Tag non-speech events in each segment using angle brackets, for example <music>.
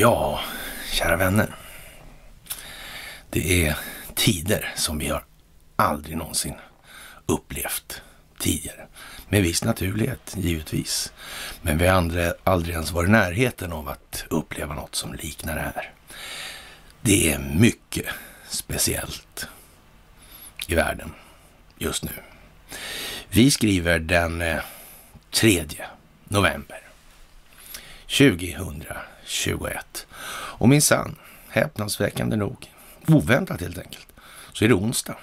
Ja, kära vänner. Det är tider som vi har aldrig någonsin upplevt tidigare. Med viss naturlighet, givetvis. Men vi har aldrig, aldrig ens varit i närheten av att uppleva något som liknar det här. Det är mycket speciellt i världen just nu. Vi skriver den eh, 3 november 2021. Och min sann, häpnadsväckande nog, oväntat helt enkelt, så är det onsdag.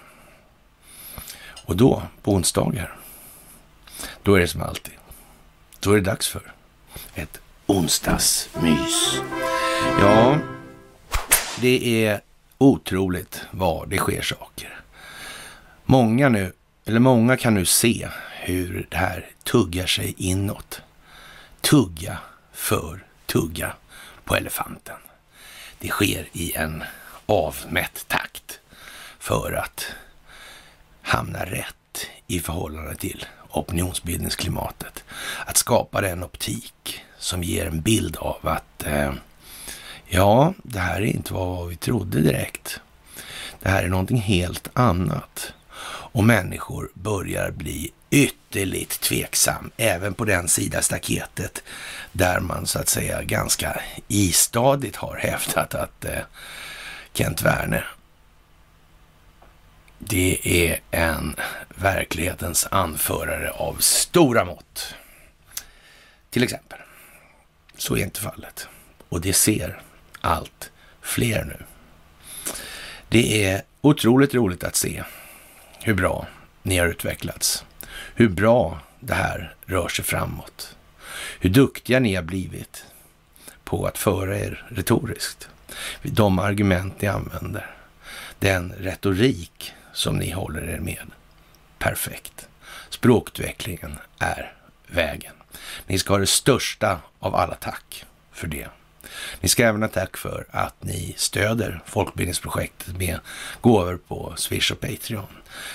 Och då, på onsdagar, då är det som alltid. Då är det dags för ett onsdagsmys. Ja, det är otroligt vad det sker saker. Många nu, eller många kan nu se hur det här tuggar sig inåt. Tugga för tugga på elefanten. Det sker i en avmätt takt för att hamna rätt i förhållande till opinionsbildningsklimatet. Att skapa den optik som ger en bild av att eh, ja, det här är inte vad vi trodde direkt. Det här är någonting helt annat. Och människor börjar bli ytterligt tveksam, även på den sida staketet där man så att säga ganska istadigt har hävdat att eh, Kent Werner det är en verklighetens anförare av stora mått. Till exempel. Så är inte fallet. Och det ser allt fler nu. Det är otroligt roligt att se hur bra ni har utvecklats. Hur bra det här rör sig framåt. Hur duktiga ni har blivit på att föra er retoriskt. De argument ni använder. Den retorik som ni håller er med. Perfekt. Språkutvecklingen är vägen. Ni ska ha det största av alla tack för det. Ni ska även ha tack för att ni stöder folkbildningsprojektet med gåvor på Swish och Patreon.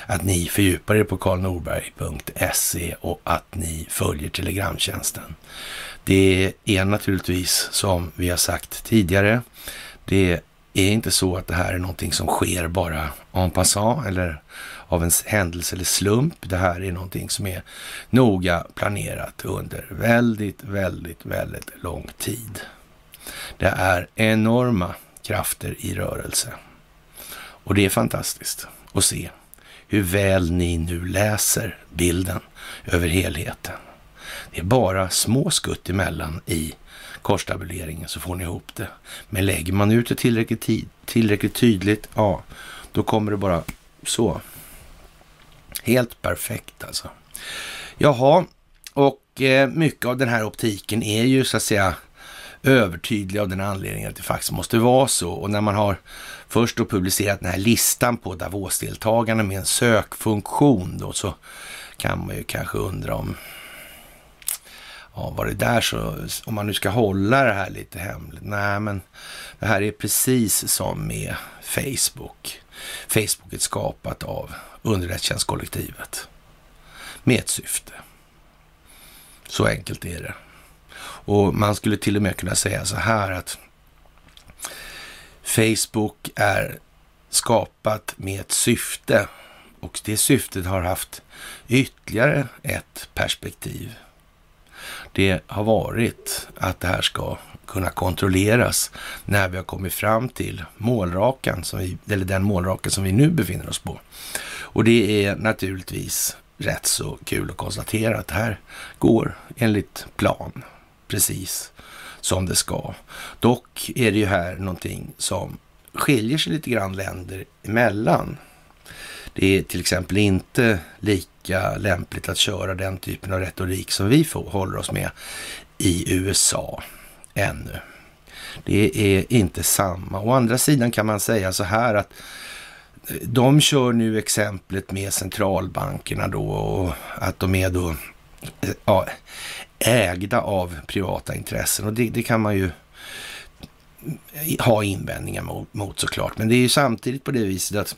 Att ni fördjupar er på karlnorberg.se och att ni följer Telegramtjänsten. Det är naturligtvis som vi har sagt tidigare. Det är inte så att det här är någonting som sker bara en passant eller av en händelse eller slump. Det här är någonting som är noga planerat under väldigt, väldigt, väldigt lång tid. Det är enorma krafter i rörelse. Och det är fantastiskt att se hur väl ni nu läser bilden över helheten. Det är bara små skutt emellan i korstabuleringen så får ni ihop det. Men lägger man ut det tillräckligt, tid, tillräckligt tydligt, ja, då kommer det bara så. Helt perfekt alltså. Jaha, och eh, mycket av den här optiken är ju så att säga övertydliga av den anledningen att det faktiskt måste vara så. Och när man har först då publicerat den här listan på Davos-deltagarna med en sökfunktion då så kan man ju kanske undra om ja, var det där så, om man nu ska hålla det här lite hemligt. Nej, men det här är precis som med Facebook. Facebook är skapat av underrättelsetjänstkollektivet med ett syfte. Så enkelt är det. Och man skulle till och med kunna säga så här att Facebook är skapat med ett syfte. Och det syftet har haft ytterligare ett perspektiv. Det har varit att det här ska kunna kontrolleras när vi har kommit fram till målrakan, som vi, eller den målrakan som vi nu befinner oss på. Och det är naturligtvis rätt så kul att konstatera att det här går enligt plan, precis som det ska. Dock är det ju här någonting som skiljer sig lite grann länder emellan. Det är till exempel inte lika lämpligt att köra den typen av retorik som vi får, håller oss med i USA ännu. Det är inte samma. Å andra sidan kan man säga så här att eh, de kör nu exemplet med centralbankerna då och att de är då eh, ja, ägda av privata intressen och det, det kan man ju ha invändningar mot, mot såklart. Men det är ju samtidigt på det viset att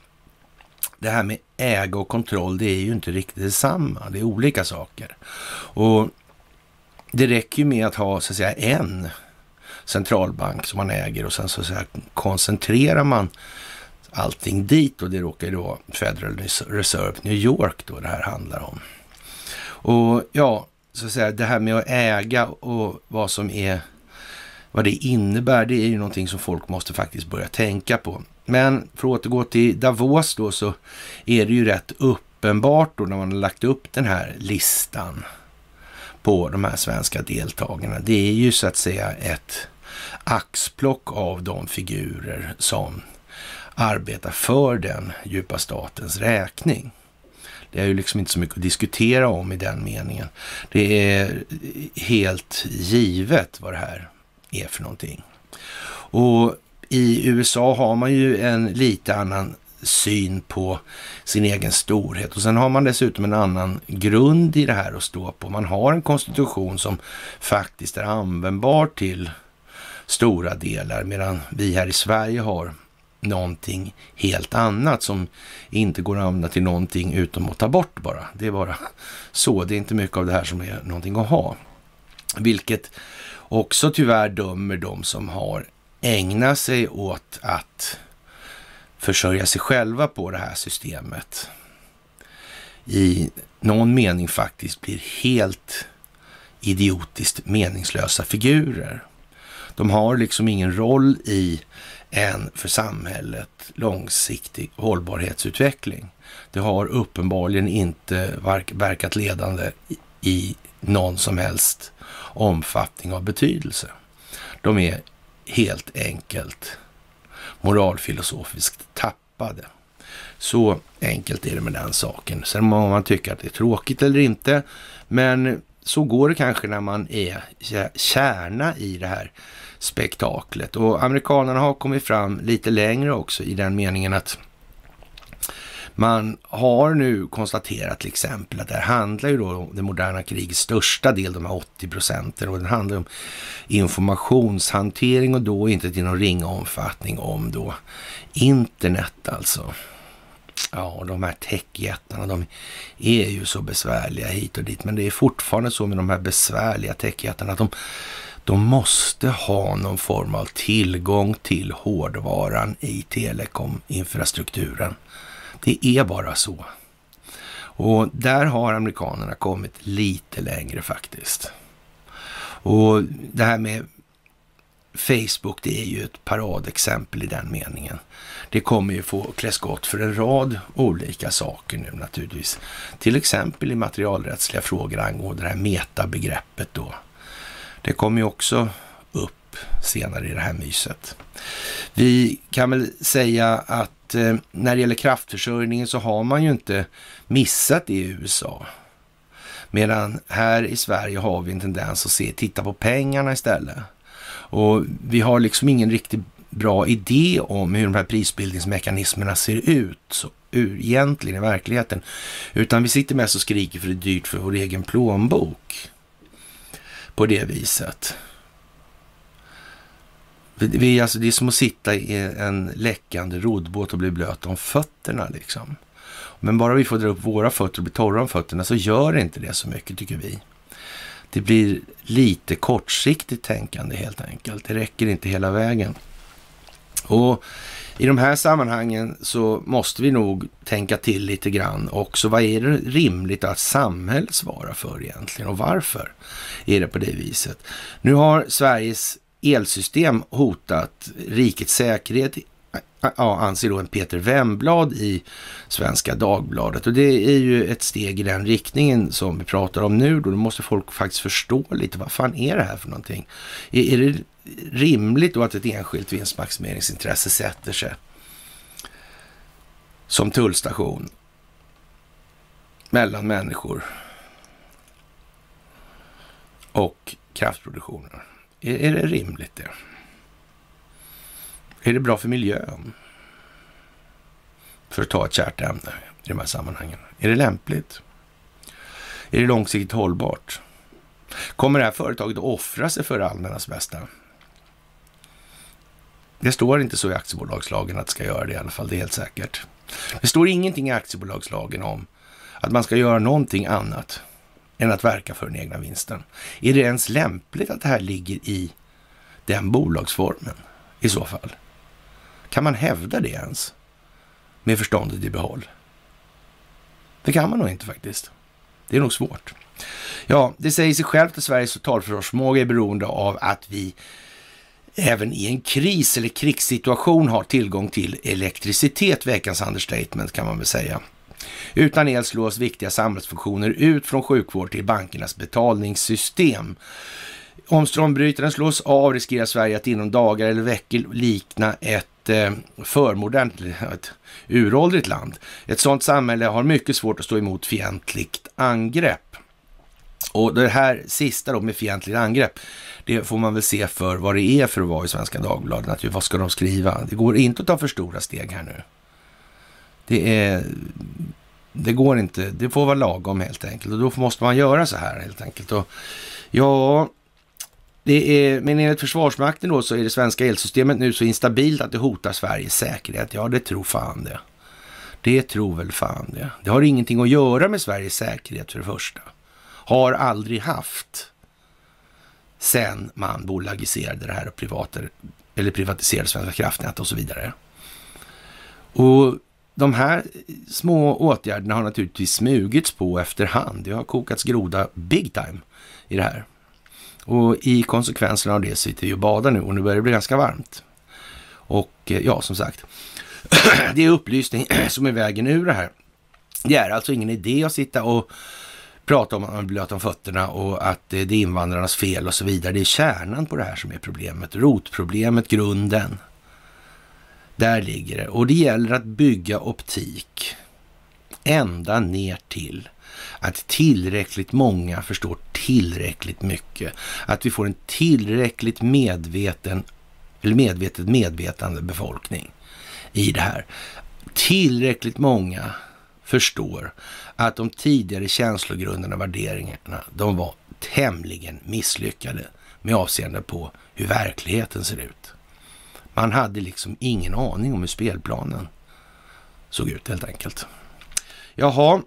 det här med äga och kontroll, det är ju inte riktigt detsamma. Det är olika saker. Och det räcker ju med att ha så att säga en centralbank som man äger och sen så att säga koncentrerar man allting dit och det råkar ju då Federal Reserve New York då det här handlar om. Och ja, så att säga det här med att äga och vad som är vad det innebär, det är ju någonting som folk måste faktiskt börja tänka på. Men för att återgå till Davos då så är det ju rätt uppenbart då när man har lagt upp den här listan på de här svenska deltagarna. Det är ju så att säga ett axplock av de figurer som arbetar för den djupa statens räkning. Det är ju liksom inte så mycket att diskutera om i den meningen. Det är helt givet vad det här är för någonting. Och i USA har man ju en lite annan syn på sin egen storhet. Och sen har man dessutom en annan grund i det här att stå på. Man har en konstitution som faktiskt är användbar till stora delar, medan vi här i Sverige har någonting helt annat som inte går att använda till någonting utom att ta bort bara. Det är bara så. Det är inte mycket av det här som är någonting att ha. Vilket också tyvärr dömer de som har ägnat sig åt att försörja sig själva på det här systemet i någon mening faktiskt blir helt idiotiskt meningslösa figurer. De har liksom ingen roll i en för samhället långsiktig hållbarhetsutveckling. Det har uppenbarligen inte verkat ledande i någon som helst omfattning av betydelse. De är helt enkelt moralfilosofiskt tappade. Så enkelt är det med den saken. Sen må man tycka att det är tråkigt eller inte, men så går det kanske när man är kärna i det här spektaklet. Och amerikanerna har kommit fram lite längre också i den meningen att man har nu konstaterat till exempel att det här handlar ju då om det moderna krigets största del, de här 80 procenten, och det handlar om informationshantering och då inte till någon ringa omfattning om då internet alltså. Ja, de här techjättarna, de är ju så besvärliga hit och dit, men det är fortfarande så med de här besvärliga techjättarna att de, de måste ha någon form av tillgång till hårdvaran i telekominfrastrukturen. Det är bara så. Och där har amerikanerna kommit lite längre faktiskt. Och det här med Facebook, det är ju ett paradexempel i den meningen. Det kommer ju få klä skott för en rad olika saker nu naturligtvis. Till exempel i materialrättsliga frågor angående det här metabegreppet då. Det kommer ju också upp senare i det här myset. Vi kan väl säga att eh, när det gäller kraftförsörjningen så har man ju inte missat det i USA. Medan här i Sverige har vi en tendens att se, titta på pengarna istället. Och vi har liksom ingen riktigt bra idé om hur de här prisbildningsmekanismerna ser ut så, ur, egentligen i verkligheten. Utan vi sitter mest och skriker för det är dyrt för vår egen plånbok. På det viset. Vi, alltså, det är som att sitta i en läckande roddbåt och bli blöt om fötterna liksom. Men bara vi får dra upp våra fötter och bli torra om fötterna så gör inte det så mycket tycker vi. Det blir lite kortsiktigt tänkande helt enkelt. Det räcker inte hela vägen. Och i de här sammanhangen så måste vi nog tänka till lite grann också. Vad är det rimligt att samhället svarar för egentligen och varför är det på det viset? Nu har Sveriges elsystem hotat rikets säkerhet ja, anser då en Peter Wemblad i Svenska Dagbladet. Och det är ju ett steg i den riktningen som vi pratar om nu. Då, då måste folk faktiskt förstå lite, vad fan är det här för någonting? Är, är det rimligt då att ett enskilt vinstmaximeringsintresse sätter sig som tullstation mellan människor och kraftproduktionen? Är, är det rimligt det? Är det bra för miljön? För att ta ett kärt ämne i de här sammanhangen. Är det lämpligt? Är det långsiktigt hållbart? Kommer det här företaget att offra sig för allmännas bästa? Det står inte så i aktiebolagslagen att det ska göra det i alla fall, det är helt säkert. Det står ingenting i aktiebolagslagen om att man ska göra någonting annat än att verka för den egna vinsten. Är det ens lämpligt att det här ligger i den bolagsformen i så fall? Kan man hävda det ens med förståndet i behåll? Det kan man nog inte faktiskt. Det är nog svårt. Ja, det säger sig självt att Sveriges totalförsvarsförmåga är beroende av att vi även i en kris eller krigssituation har tillgång till elektricitet, veckans understatement kan man väl säga. Utan el slås viktiga samhällsfunktioner ut från sjukvård till bankernas betalningssystem. Om strömbrytaren slås av riskerar Sverige att inom dagar eller veckor likna ett ett eh, förmodernt, ett uråldrigt land. Ett sådant samhälle har mycket svårt att stå emot fientligt angrepp. Och det här sista då med fientligt angrepp, det får man väl se för vad det är för att vara i Svenska Dagbladet. vad ska de skriva? Det går inte att ta för stora steg här nu. Det är... Det går inte. Det får vara lagom helt enkelt. Och då måste man göra så här helt enkelt. Och ja, det är, men enligt Försvarsmakten då så är det svenska elsystemet nu så instabilt att det hotar Sveriges säkerhet. Ja, det tror fan det. Det tror väl fan det. Det har ingenting att göra med Sveriges säkerhet för det första. Har aldrig haft sen man bolagiserade det här och privater, eller privatiserade Svenska kraftnät och så vidare. Och de här små åtgärderna har naturligtvis smugits på efterhand. Det har kokats groda big time i det här. Och i konsekvenserna av det sitter vi och badar nu och nu börjar det bli ganska varmt. Och eh, ja, som sagt, <clears throat> det är upplysning <clears throat> som är vägen ur det här. Det är alltså ingen idé att sitta och prata om att man är blöt om fötterna och att eh, det är invandrarnas fel och så vidare. Det är kärnan på det här som är problemet. Rotproblemet, grunden. Där ligger det. Och det gäller att bygga optik ända ner till att tillräckligt många förstår tillräckligt mycket. Att vi får en tillräckligt medveten, eller medvetet medvetande befolkning i det här. Tillräckligt många förstår att de tidigare känslogrunderna och värderingarna, de var tämligen misslyckade med avseende på hur verkligheten ser ut. Man hade liksom ingen aning om hur spelplanen såg ut helt enkelt. Jaha,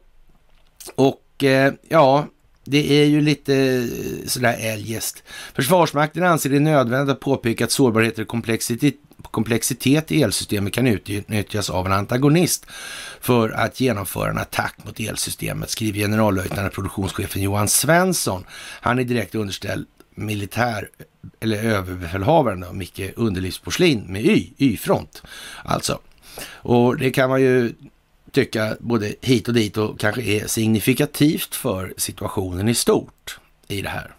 och Eh, ja, det är ju lite eh, sådär eljest. Försvarsmakten anser det nödvändigt att påpeka att sårbarheter och komplexitet, komplexitet i elsystemet kan utnyttjas av en antagonist för att genomföra en attack mot elsystemet, skriver generallöjtnant produktionschefen Johan Svensson. Han är direkt underställd militär eller överbefälhavaren då, Micke Underlivsporslin med Y, Y-front alltså. Och det kan man ju tycka både hit och dit och kanske är signifikativt för situationen i stort i det här.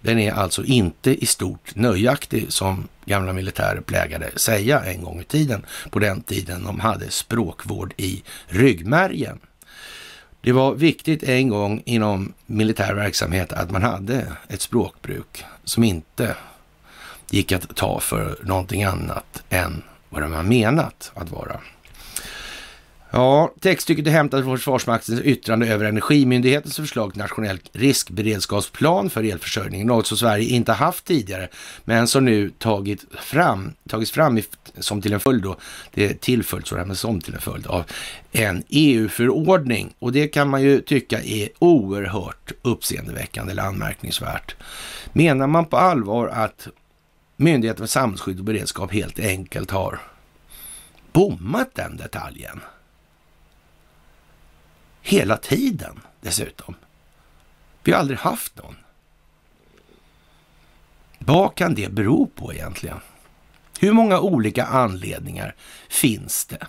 Den är alltså inte i stort nöjaktig som gamla militärer plägade säga en gång i tiden, på den tiden de hade språkvård i ryggmärgen. Det var viktigt en gång inom militär verksamhet att man hade ett språkbruk som inte gick att ta för någonting annat än vad de har menat att vara. Ja, textstycket är hämtat från Försvarsmaktens yttrande över Energimyndighetens förslag till nationell riskberedskapsplan för elförsörjningen, något som Sverige inte haft tidigare, men som nu tagit fram, tagits fram i, som till en följd då, det är tillföljt så men som till en följd av en EU-förordning. Och det kan man ju tycka är oerhört uppseendeväckande eller anmärkningsvärt. Menar man på allvar att Myndigheten för samhällsskydd och beredskap helt enkelt har bommat den detaljen? Hela tiden dessutom. Vi har aldrig haft någon. Vad kan det bero på egentligen? Hur många olika anledningar finns det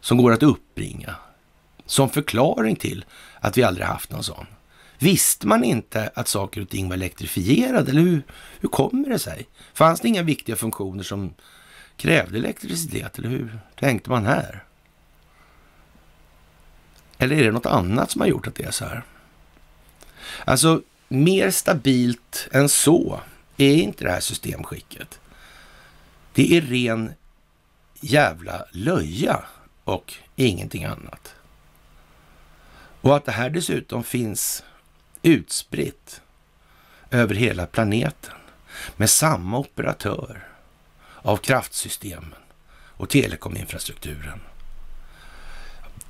som går att uppbringa som förklaring till att vi aldrig haft någon sån? Visste man inte att saker och ting var elektrifierade eller hur, hur kommer det sig? Fanns det inga viktiga funktioner som krävde elektricitet eller hur tänkte man här? Eller är det något annat som har gjort att det är så här? Alltså, mer stabilt än så är inte det här systemskicket. Det är ren jävla löja och ingenting annat. Och att det här dessutom finns utspritt över hela planeten med samma operatör av kraftsystemen och telekominfrastrukturen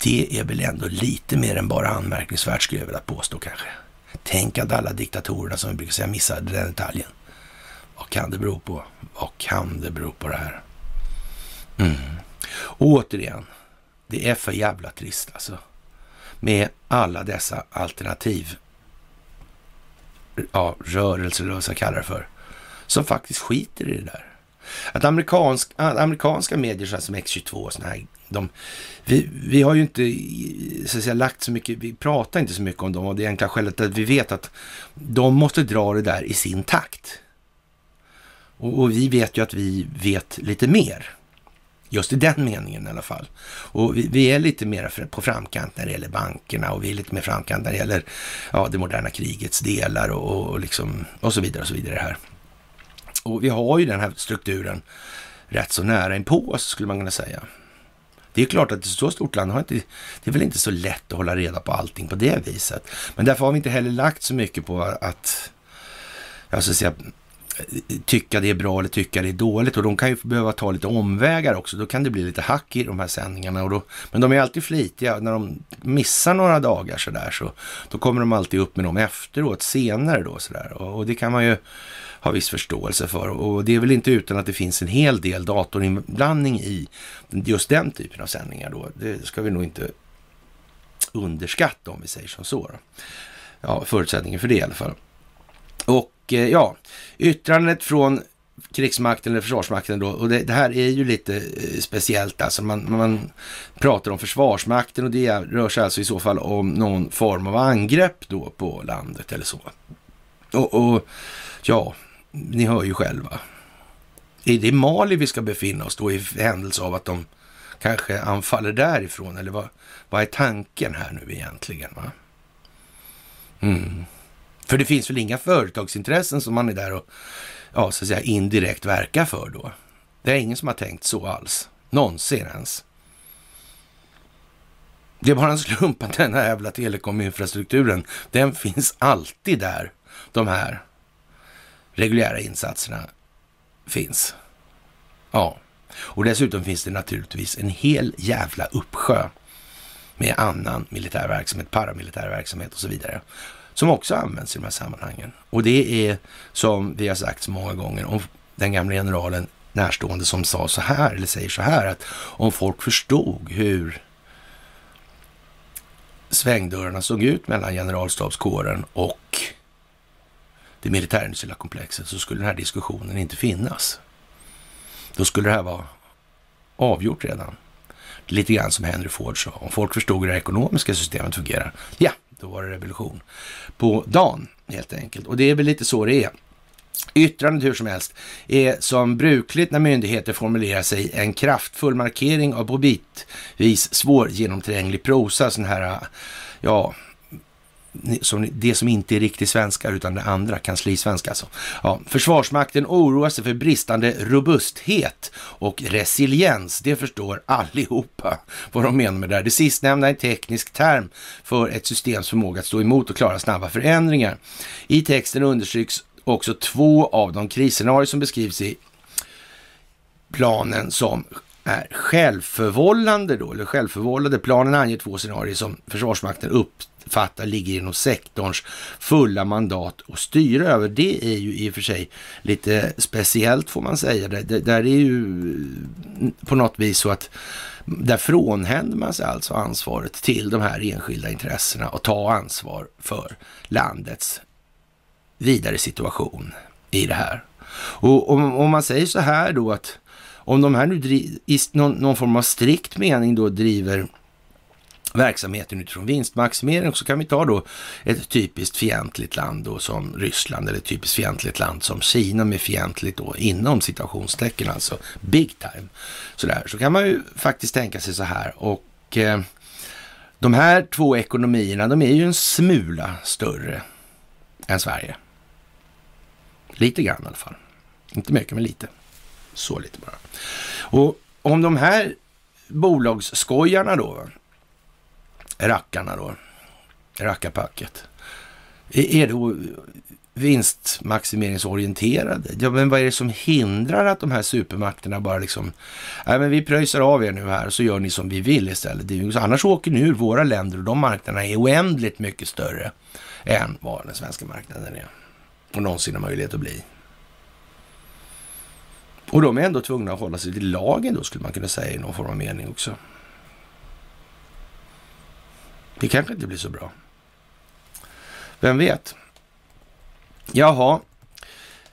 det är väl ändå lite mer än bara anmärkningsvärt skulle jag vilja påstå kanske. Tänk att alla diktatorerna som vi brukar säga missade den detaljen. Vad kan det bero på? Vad kan det bero på det här? Mm. återigen, det är för jävla trist alltså. Med alla dessa alternativ, ja, rörelser eller vad jag ska kalla det för, som faktiskt skiter i det där. Att amerikansk, amerikanska medier som X22 och sådana här, de, vi, vi har ju inte så att säga, lagt så mycket, vi pratar inte så mycket om dem och det enkla skälet att vi vet att de måste dra det där i sin takt. Och, och vi vet ju att vi vet lite mer. Just i den meningen i alla fall. Och vi, vi är lite mer på framkant när det gäller bankerna och vi är lite mer framkant när det gäller ja, det moderna krigets delar och, och, liksom, och så vidare och så vidare här. Och vi har ju den här strukturen rätt så nära inpå oss skulle man kunna säga. Det är klart att ett så stort land har inte, det är väl inte så lätt att hålla reda på allting på det viset. Men därför har vi inte heller lagt så mycket på att, jag ska säga, tycka det är bra eller tycka det är dåligt och de kan ju behöva ta lite omvägar också. Då kan det bli lite hack i de här sändningarna. Och då, men de är alltid flitiga. När de missar några dagar sådär så då kommer de alltid upp med dem efteråt, senare då sådär. Och, och det kan man ju ha viss förståelse för. Och det är väl inte utan att det finns en hel del datorinblandning i just den typen av sändningar då. Det ska vi nog inte underskatta om vi säger som så. Då. Ja, förutsättningen för det i alla fall. Och eh, ja, yttrandet från krigsmakten eller försvarsmakten då, och det, det, här är ju lite eh, speciellt alltså. Man, man pratar om försvarsmakten och det rör sig alltså i så fall om någon form av angrepp då på landet eller så. Och, och ja, ni hör ju själva. Är det Mali vi ska befinna oss då i händelse av att de kanske anfaller därifrån? Eller vad, vad är tanken här nu egentligen? Va? Mm. För det finns väl inga företagsintressen som man är där och ja, så att säga, indirekt verkar för då? Det är ingen som har tänkt så alls. Någonsin ens. Det är bara en slump att den här jävla telekominfrastrukturen, den finns alltid där. De här reguljära insatserna finns. Ja, och dessutom finns det naturligtvis en hel jävla uppsjö med annan militär verksamhet, paramilitär verksamhet och så vidare som också används i de här sammanhangen. Och det är som vi har sagt så många gånger om den gamla generalen närstående som sa så här, eller säger så här, att om folk förstod hur svängdörrarna såg ut mellan generalstabskåren och det militärindustriella komplexet så skulle den här diskussionen inte finnas. Då skulle det här vara avgjort redan. Lite grann som Henry Ford sa, om folk förstod hur det ekonomiska systemet fungerar, ja, då var det revolution på dagen helt enkelt. Och det är väl lite så det är. Yttrandet hur som helst är som brukligt när myndigheter formulerar sig en kraftfull markering av på bitvis svårgenomtränglig prosa, sån här, ja, som, det som inte är riktigt svenskar utan det andra, kanslisvenska alltså. Ja, Försvarsmakten oroar sig för bristande robusthet och resiliens. Det förstår allihopa vad de menar med det här. Det sistnämnda är en teknisk term för ett systems förmåga att stå emot och klara snabba förändringar. I texten understryks också två av de krisscenarier som beskrivs i planen som är självförvållande då, eller självförvållade. Planen anger två scenarier som Försvarsmakten fattar, ligger inom sektorns fulla mandat att styra över. Det är ju i och för sig lite speciellt får man säga. Det, det, där är ju på något vis så att där frånhänder man sig alltså ansvaret till de här enskilda intressena och ta ansvar för landets vidare situation i det här. Och om, om man säger så här då att om de här nu i någon, någon form av strikt mening då driver verksamheten utifrån vinstmaximering så kan vi ta då ett typiskt fientligt land då som Ryssland eller ett typiskt fientligt land som Kina med fientligt då inom citationstecken alltså big time. Sådär. Så kan man ju faktiskt tänka sig så här och eh, de här två ekonomierna de är ju en smula större än Sverige. Lite grann i alla fall. Inte mycket men lite. Så lite bara. Och om de här bolagsskojarna då, rackarna då, rackarpacket, är då vinstmaximeringsorienterade. Ja, men vad är det som hindrar att de här supermakterna bara liksom, nej men vi pröjsar av er nu här så gör ni som vi vill istället. Det är, annars åker ni ur våra länder och de marknaderna är oändligt mycket större än vad den svenska marknaden är. Och någonsin har möjlighet att bli. Och de är ändå tvungna att hålla sig till lagen då, skulle man kunna säga i någon form av mening också. Det kanske inte blir så bra. Vem vet? Jaha,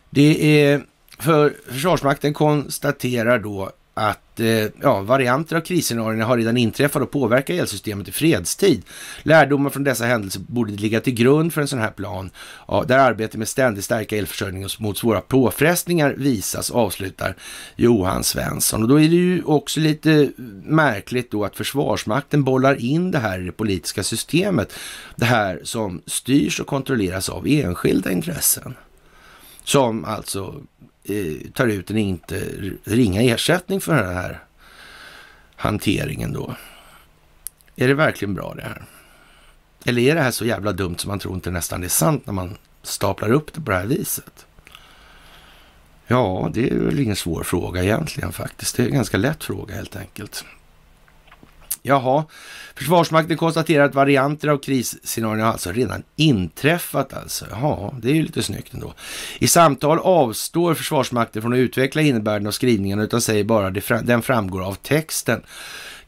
det är för Försvarsmakten konstaterar då att eh, ja, varianter av krisscenarierna har redan inträffat och påverkar elsystemet i fredstid. Lärdomar från dessa händelser borde ligga till grund för en sån här plan ja, där arbetet med ständigt stärka elförsörjningen mot svåra påfrestningar visas, avslutar Johan Svensson. Och då är det ju också lite märkligt då att Försvarsmakten bollar in det här i det politiska systemet. Det här som styrs och kontrolleras av enskilda intressen. Som alltså eh, tar ut en inte ringa ersättning för den här hanteringen då. Är det verkligen bra det här? Eller är det här så jävla dumt som man tror inte nästan är sant när man staplar upp det på det här viset? Ja, det är väl ingen svår fråga egentligen faktiskt. Det är en ganska lätt fråga helt enkelt. Jaha, Försvarsmakten konstaterar att varianter av krisscenarion har alltså redan inträffat alltså. Jaha, det är ju lite snyggt ändå. I samtal avstår Försvarsmakten från att utveckla innebörden av skrivningarna utan säger bara att den framgår av texten.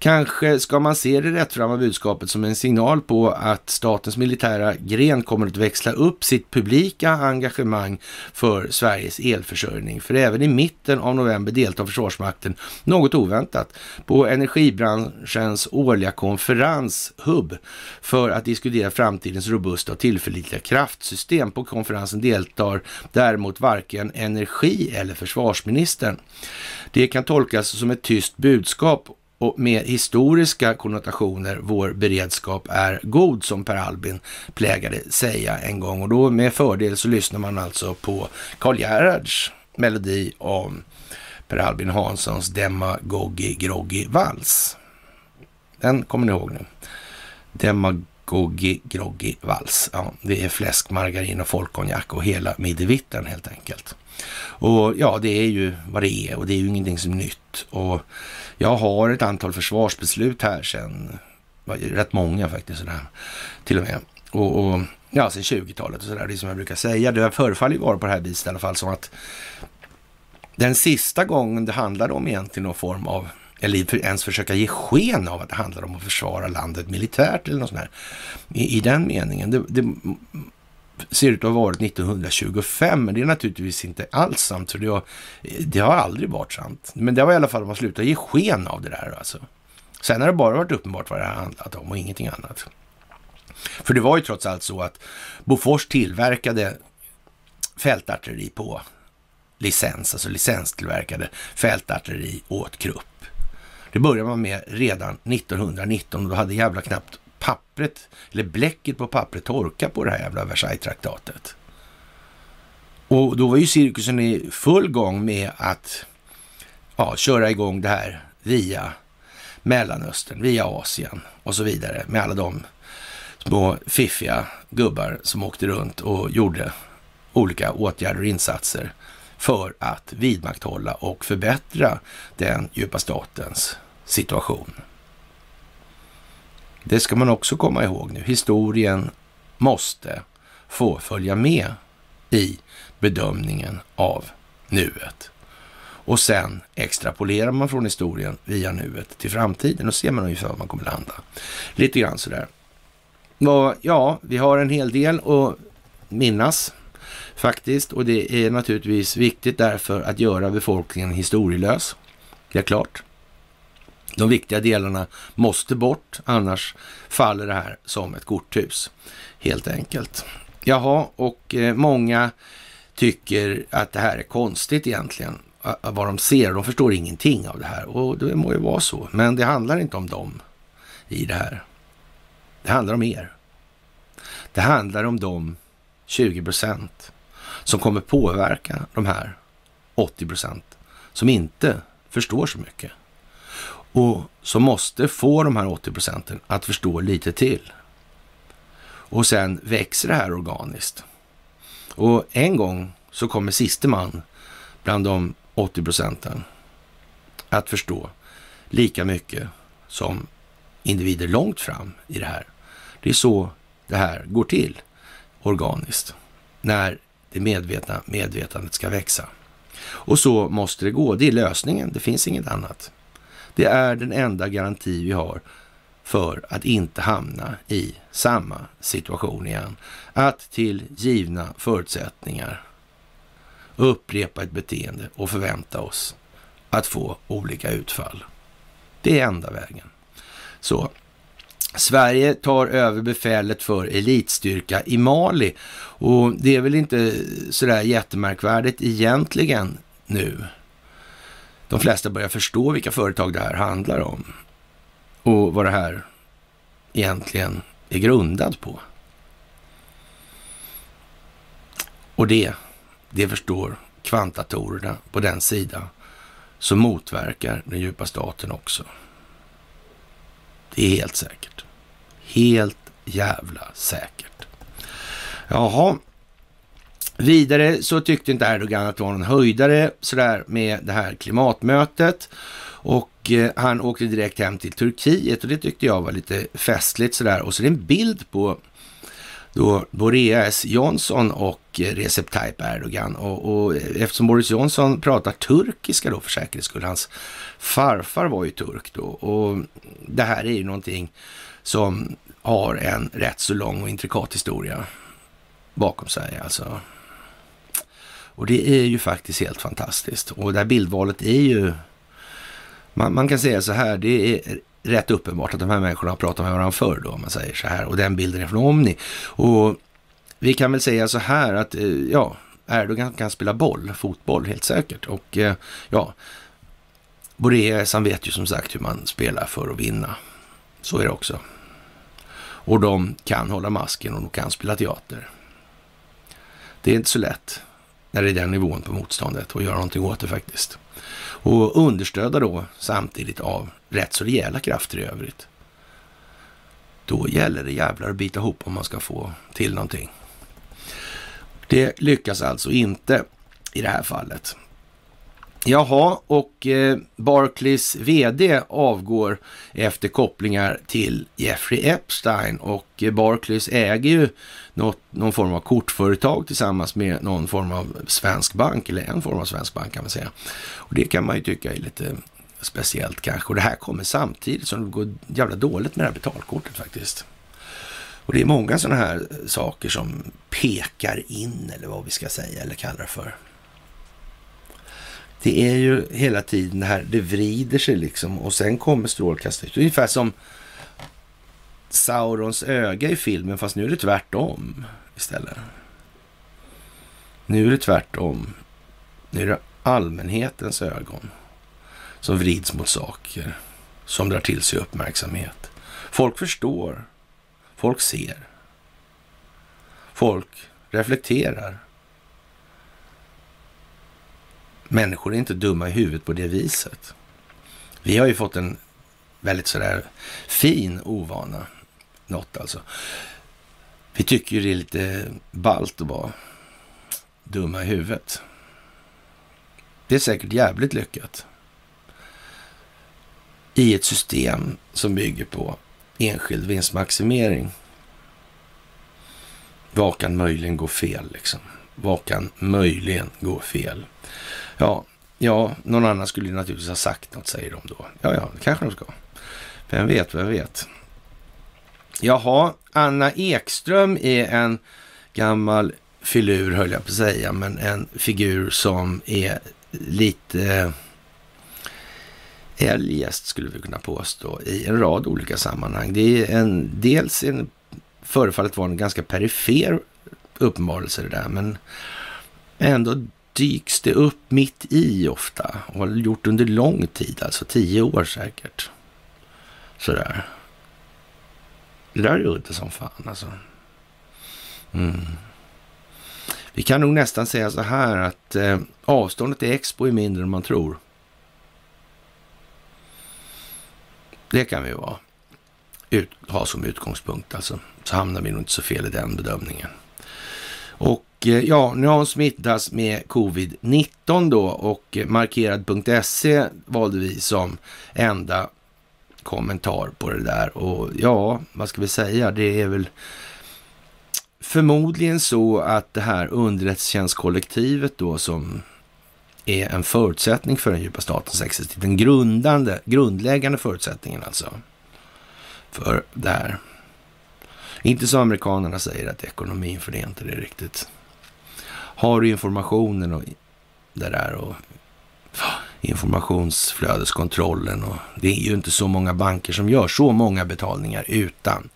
Kanske ska man se det rättframma budskapet som en signal på att statens militära gren kommer att växla upp sitt publika engagemang för Sveriges elförsörjning. För även i mitten av november deltar Försvarsmakten, något oväntat, på energibranschens årliga konferens HUB för att diskutera framtidens robusta och tillförlitliga kraftsystem. På konferensen deltar däremot varken energi eller försvarsministern. Det kan tolkas som ett tyst budskap och med historiska konnotationer, vår beredskap är god, som Per Albin plägade säga en gång. Och då med fördel så lyssnar man alltså på Karl Gerhards melodi om Per Albin Hanssons Demagogi Groggy Vals. Den kommer ni ihåg nu. Demagogi Groggy Vals. Ja, det är fläsk, margarin och folkkonjak och hela midevitten helt enkelt. Och ja, det är ju vad det är och det är ju ingenting som är nytt. Och jag har ett antal försvarsbeslut här sen, rätt många faktiskt, sådär, till och med. Och, och ja, sen 20-talet och sådär, det är som jag brukar säga. Det förefaller ju vara på det här viset i alla fall som att den sista gången det handlade om egentligen någon form av, eller ens försöka ge sken av att det handlade om att försvara landet militärt eller något sånt här. I, i den meningen. Det, det ser ut att ha varit 1925, men det är naturligtvis inte alls sant. För det har, det har aldrig varit sant. Men det var i alla fall att man slutade ge sken av det där alltså. Sen har det bara varit uppenbart vad det har handlat om och ingenting annat. För det var ju trots allt så att Bofors tillverkade fältartilleri på licens, alltså licenstillverkade fältartilleri åt Krupp. Det började man med redan 1919 och då hade jävla knappt pappret, eller bläcket på pappret torka på det här jävla Versailles-traktatet. Och då var ju cirkusen i full gång med att ja, köra igång det här via Mellanöstern, via Asien och så vidare med alla de små fiffiga gubbar som åkte runt och gjorde olika åtgärder och insatser för att vidmakthålla och förbättra den djupa statens situation. Det ska man också komma ihåg nu. Historien måste få följa med i bedömningen av nuet. Och sen extrapolerar man från historien via nuet till framtiden och ser man ungefär var man kommer landa. Lite grann sådär. Och ja, vi har en hel del att minnas faktiskt och det är naturligtvis viktigt därför att göra befolkningen historielös. Det är klart. De viktiga delarna måste bort, annars faller det här som ett korthus, helt enkelt. Jaha, och eh, många tycker att det här är konstigt egentligen, vad de ser. De förstår ingenting av det här och det må ju vara så, men det handlar inte om dem i det här. Det handlar om er. Det handlar om de 20 procent som kommer påverka de här 80 procent som inte förstår så mycket och som måste få de här 80 procenten att förstå lite till. Och sen växer det här organiskt. Och en gång så kommer siste man bland de 80 procenten att förstå lika mycket som individer långt fram i det här. Det är så det här går till organiskt när det medvetna medvetandet ska växa. Och så måste det gå. Det är lösningen. Det finns inget annat. Det är den enda garanti vi har för att inte hamna i samma situation igen. Att till givna förutsättningar upprepa ett beteende och förvänta oss att få olika utfall. Det är enda vägen. Så Sverige tar över befälet för elitstyrka i Mali och det är väl inte sådär jättemärkvärdigt egentligen nu. De flesta börjar förstå vilka företag det här handlar om och vad det här egentligen är grundad på. Och det, det förstår kvantatorerna på den sida som motverkar den djupa staten också. Det är helt säkert. Helt jävla säkert. Jaha. Vidare så tyckte inte Erdogan att det var någon höjdare sådär med det här klimatmötet. Och eh, han åkte direkt hem till Turkiet och det tyckte jag var lite festligt sådär. Och så är det en bild på då Boreas Johnson och eh, Recep Tayyip Erdogan. Och, och, eftersom Boris Johnson pratar turkiska då för säkerhets skull, hans farfar var ju turk då. Och det här är ju någonting som har en rätt så lång och intrikat historia bakom sig. Alltså. Och det är ju faktiskt helt fantastiskt. Och det här bildvalet är ju, man, man kan säga så här, det är rätt uppenbart att de här människorna har pratat med varandra förr då, om man säger så här. Och den bilden är från Omni. Och vi kan väl säga så här att, eh, ja, Erdogan kan spela boll, fotboll helt säkert. Och eh, ja, Boreas han vet ju som sagt hur man spelar för att vinna. Så är det också. Och de kan hålla masken och de kan spela teater. Det är inte så lätt när det är den nivån på motståndet och göra någonting åt det faktiskt. Och understödda då samtidigt av rätt så rejäla krafter i övrigt. Då gäller det jävlar att bita ihop om man ska få till någonting. Det lyckas alltså inte i det här fallet. Jaha, och eh, Barclays vd avgår efter kopplingar till Jeffrey Epstein och eh, Barclays äger ju något, någon form av kortföretag tillsammans med någon form av svensk bank, eller en form av svensk bank kan man säga. Och det kan man ju tycka är lite speciellt kanske. Och det här kommer samtidigt som det går jävla dåligt med det här betalkortet faktiskt. Och det är många sådana här saker som pekar in, eller vad vi ska säga, eller kalla det för. Det är ju hela tiden det här, det vrider sig liksom och sen kommer strålkastarljuset. Ungefär som Saurons öga i filmen, fast nu är det tvärtom istället. Nu är det tvärtom. Nu är det allmänhetens ögon som vrids mot saker som drar till sig uppmärksamhet. Folk förstår. Folk ser. Folk reflekterar. Människor är inte dumma i huvudet på det viset. Vi har ju fått en väldigt sådär fin ovana. Något alltså. Vi tycker ju det är lite balt att vara dumma i huvudet. Det är säkert jävligt lyckat. I ett system som bygger på enskild vinstmaximering. Vad kan möjligen gå fel liksom? Vad kan möjligen gå fel? Ja, ja, någon annan skulle naturligtvis ha sagt något, säger de då. Ja, ja, det kanske de ska. Vem vet, vem vet. Jaha, Anna Ekström är en gammal filur, höll jag på att säga, men en figur som är lite eh, eljest, skulle vi kunna påstå, i en rad olika sammanhang. Det är en, dels en, förefaller vara en ganska perifer uppenbarelse det där, men ändå dyks det upp mitt i ofta och har gjort under lång tid, alltså tio år säkert. Sådär. Det där är udda som fan alltså. Mm. Vi kan nog nästan säga så här att eh, avståndet till Expo är mindre än man tror. Det kan vi vara ut, ha som utgångspunkt alltså. Så hamnar vi nog inte så fel i den bedömningen. Och eh, ja, nu har hon smittats med covid-19 då och eh, markerad.se valde vi som enda kommentar på det där. Och ja, vad ska vi säga? Det är väl förmodligen så att det här underrättelsetjänstkollektivet då som är en förutsättning för den djupa statens existens, den grundande, grundläggande förutsättningen alltså för det här. Inte som amerikanerna säger att ekonomin, för det är inte det riktigt. Har du informationen och det där och informationsflödeskontrollen och det är ju inte så många banker som gör så många betalningar utan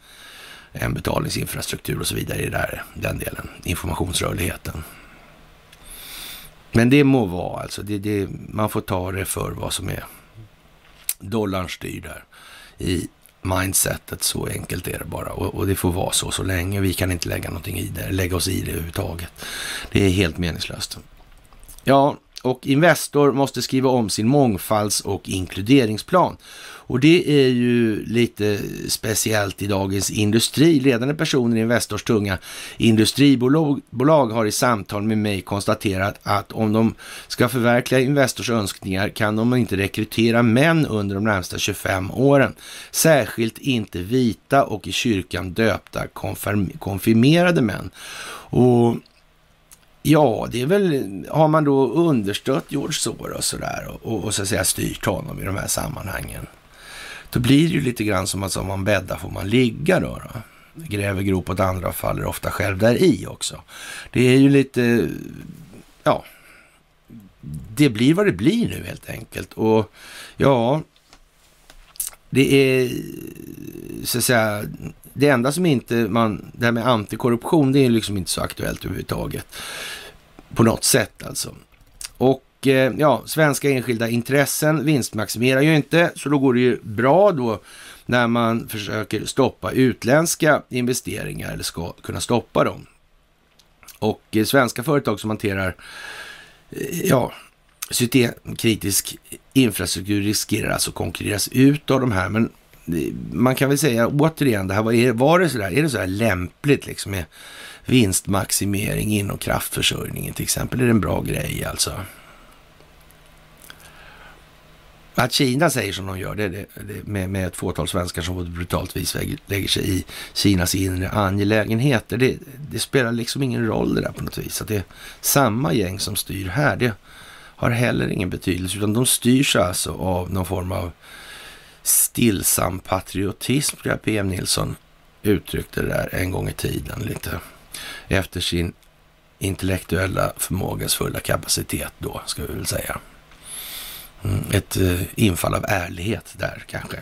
en betalningsinfrastruktur och så vidare i där, den delen, informationsrörligheten. Men det må vara alltså, det, det, man får ta det för vad som är dollarn styr där i mindsetet. Så enkelt är det bara och, och, det får vara så så länge. Vi kan inte lägga någonting i det, lägga oss i det överhuvudtaget. Det är helt meningslöst. Ja, och Investor måste skriva om sin mångfalds och inkluderingsplan. Och det är ju lite speciellt i dagens industri. Ledande personer i Investors tunga industribolag har i samtal med mig konstaterat att om de ska förverkliga Investors önskningar kan de inte rekrytera män under de närmsta 25 åren. Särskilt inte vita och i kyrkan döpta konfirmerade män. Och Ja, det är väl, har man då understött George Soros sådär och, och, och så att säga styrt honom i de här sammanhangen. Då blir det ju lite grann som att om man bäddar får man ligga då. då. Gräver grop åt andra och faller ofta själv där i också. Det är ju lite, ja, det blir vad det blir nu helt enkelt. Och ja, det är så att säga, det enda som inte man, det här med antikorruption, det är liksom inte så aktuellt överhuvudtaget. På något sätt alltså. Och Eh, ja, svenska enskilda intressen vinstmaximerar ju inte, så då går det ju bra då när man försöker stoppa utländska investeringar eller ska kunna stoppa dem. Och eh, svenska företag som hanterar eh, ja, systemkritisk infrastruktur riskerar alltså konkurreras ut av de här. Men man kan väl säga återigen, det här var, var det sådär, är det sådär lämpligt liksom med vinstmaximering inom kraftförsörjningen till exempel? Är det en bra grej alltså? Att Kina säger som de gör, det, det, det med, med ett fåtal svenskar som på ett brutalt vis lägger sig i Kinas inre angelägenheter, det, det, spelar liksom ingen roll det där på något vis. Att det är samma gäng som styr här, det har heller ingen betydelse, utan de styrs alltså av någon form av stillsam patriotism, tror jag PM Nilsson uttryckte det där en gång i tiden lite efter sin intellektuella förmågas fulla kapacitet då, ska vi väl säga. Mm, ett eh, infall av ärlighet där kanske.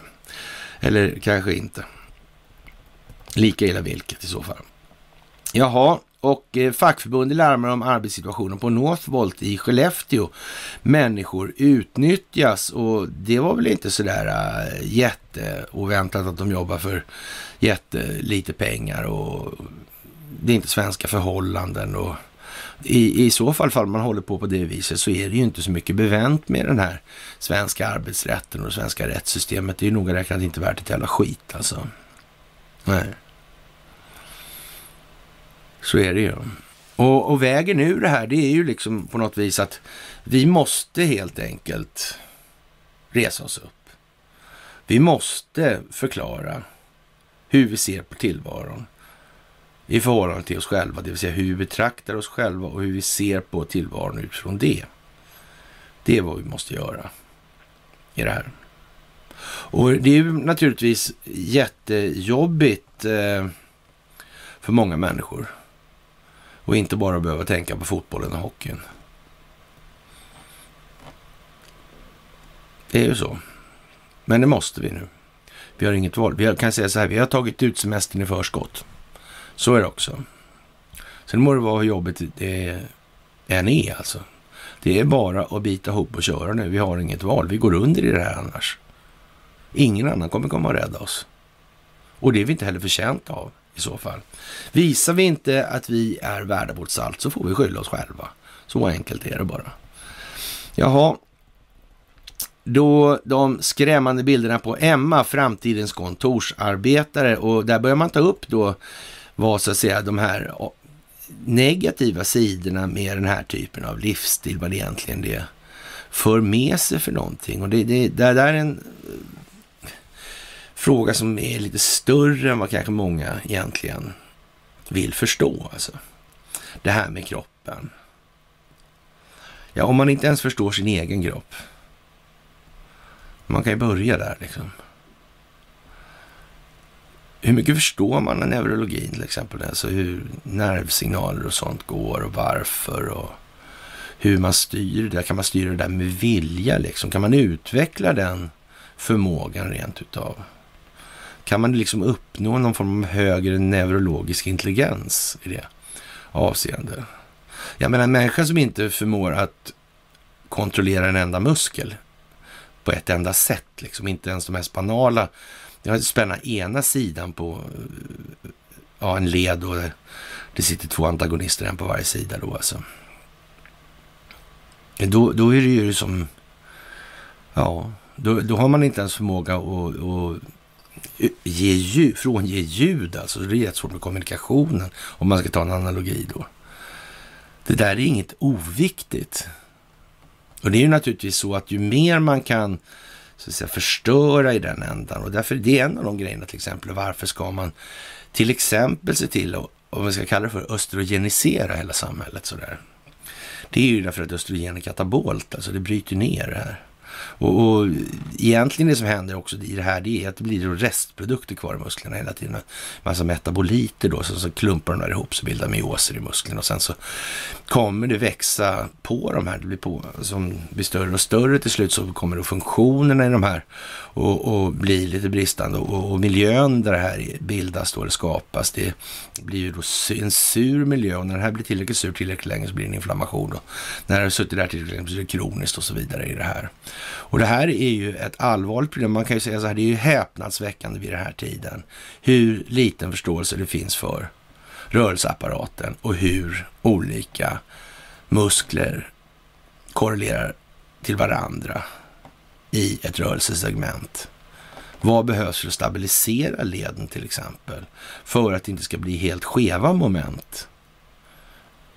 Eller kanske inte. Lika illa vilket i så fall. Jaha, och eh, fackförbundet larmar om arbetssituationen på Northvolt i Skellefteå. Människor utnyttjas och det var väl inte sådär eh, jätteoväntat att de jobbar för jättelite pengar och det är inte svenska förhållanden och i, i så fall, fall man håller på på det viset så är det ju inte så mycket bevänt med den här svenska arbetsrätten och det svenska rättssystemet. Det är ju noga räknat inte värt ett jävla skit alltså. Nej. Så är det ju. Och, och vägen ur det här, det är ju liksom på något vis att vi måste helt enkelt resa oss upp. Vi måste förklara hur vi ser på tillvaron i förhållande till oss själva, det vill säga hur vi betraktar oss själva och hur vi ser på tillvaron utifrån det. Det är vad vi måste göra i det här. Och det är ju naturligtvis jättejobbigt eh, för många människor. Och inte bara behöva tänka på fotbollen och hockeyn. Det är ju så. Men det måste vi nu. Vi har inget val. Vi kan säga så här, vi har tagit ut semestern i förskott. Så är det också. Sen må det vara hur jobbigt det än är alltså. Det är bara att bita ihop och köra nu. Vi har inget val. Vi går under i det här annars. Ingen annan kommer komma och rädda oss. Och det är vi inte heller förtjänta av i så fall. Visar vi inte att vi är värda vårt salt så får vi skylla oss själva. Så enkelt är det bara. Jaha, då de skrämmande bilderna på Emma, framtidens kontorsarbetare, och där börjar man ta upp då vad så att säga de här negativa sidorna med den här typen av livsstil, vad det egentligen det för med sig för någonting. Och det, det, det där är en eh, fråga som är lite större än vad kanske många egentligen vill förstå. Alltså. Det här med kroppen. Ja, om man inte ens förstår sin egen kropp. Man kan ju börja där liksom. Hur mycket förstår man av neurologin till exempel? Alltså hur nervsignaler och sånt går och varför och hur man styr det. Kan man styra det där med vilja liksom? Kan man utveckla den förmågan rent utav? Kan man liksom uppnå någon form av högre neurologisk intelligens i det avseende? Jag menar, en människa som inte förmår att kontrollera en enda muskel på ett enda sätt, liksom inte ens de mest banala. Jag spänna ena sidan på eh, ja, en led och det sitter två antagonister, en på varje sida då alltså. Då, då är det ju som, ja, då, då har man inte ens förmåga att, att ge ljud, frånge ljud alltså. Det är jättesvårt med kommunikationen om man ska ta en analogi då. Det där är inget oviktigt. Och det är ju naturligtvis så att ju mer man kan så att säga, förstöra i den ändan och därför är det en av de grejerna till exempel. Varför ska man till exempel se till att, om ska kalla det för östrogenisera hela samhället sådär. Det är ju därför att östrogen är katabolt, alltså det bryter ner det här. Och, och egentligen det som händer också i det här, det är att det blir restprodukter kvar i musklerna hela tiden. Massa metaboliter då, så, så klumpar de där ihop så bildar myoser i musklerna och sen så kommer det växa på de här, det blir på, som blir större och större till slut så kommer då funktionerna i de här och, och bli lite bristande och, och, miljön där det här bildas då, eller skapas, det blir ju då en sur miljö och när det här blir tillräckligt sur tillräckligt länge så blir det en inflammation. Och när det har suttit där tillräckligt länge så blir det kroniskt och så vidare i det här. Och det här är ju ett allvarligt problem. Man kan ju säga så här, det är ju häpnadsväckande vid den här tiden hur liten förståelse det finns för rörelseapparaten och hur olika muskler korrelerar till varandra i ett rörelsesegment. Vad behövs för att stabilisera leden till exempel? För att det inte ska bli helt skeva moment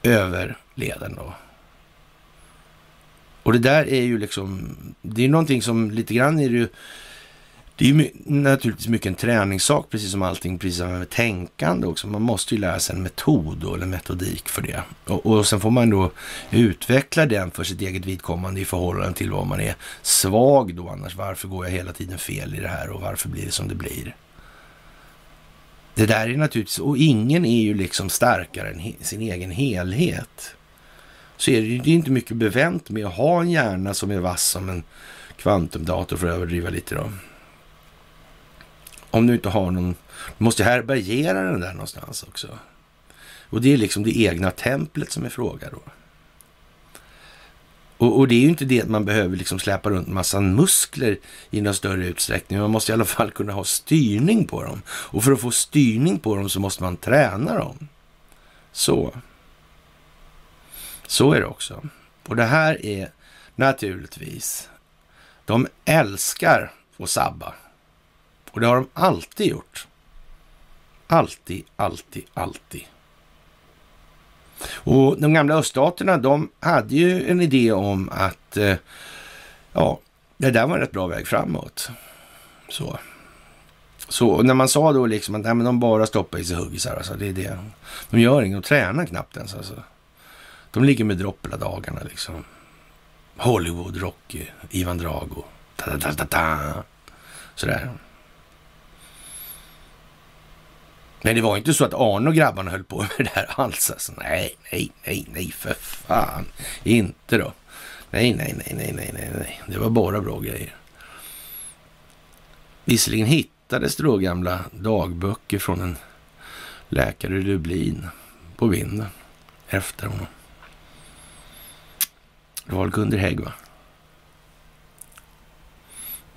över leden då. Och det där är ju liksom, det är någonting som lite grann är det ju, det är ju naturligtvis mycket en träningssak, precis som allting, precis som med tänkande också. Man måste ju lära sig en metod då, eller metodik för det. Och, och sen får man då utveckla den för sitt eget vidkommande i förhållande till vad man är svag då annars. Varför går jag hela tiden fel i det här och varför blir det som det blir? Det där är naturligtvis, och ingen är ju liksom starkare än sin egen helhet så är det ju inte mycket bevänt med att ha en hjärna som är vass som en kvantumdator för att överdriva lite då. Om du inte har någon, du måste härbärgera den där någonstans också. Och det är liksom det egna templet som är fråga då. Och, och, det är ju inte det att man behöver liksom släpa runt massa muskler i någon större utsträckning. Man måste i alla fall kunna ha styrning på dem. Och för att få styrning på dem så måste man träna dem. Så. Så är det också. Och det här är naturligtvis, de älskar att sabba. Och det har de alltid gjort. Alltid, alltid, alltid. Och de gamla öststaterna, de hade ju en idé om att, eh, ja, det där var en rätt bra väg framåt. Så. Så när man sa då liksom att nej, men de bara stoppar i sig huggisar, alltså, det är det. De gör inget, de tränar knappt ens alltså. De ligger med dropp hela dagarna liksom. Hollywood, Rocky, Ivan Drago. Ta, ta, ta, ta, Sådär. Nej, det var inte så att Arne och grabbarna höll på <laughs> med det här alls. Alltså. Nej, nej, nej, nej, för fan. Inte då. Nej, nej, nej, nej, nej, nej, nej. Det var bara bra grejer. Visserligen hittades det då gamla dagböcker från en läkare i Dublin på vinden efter honom. Det var Gunder Hägg, va?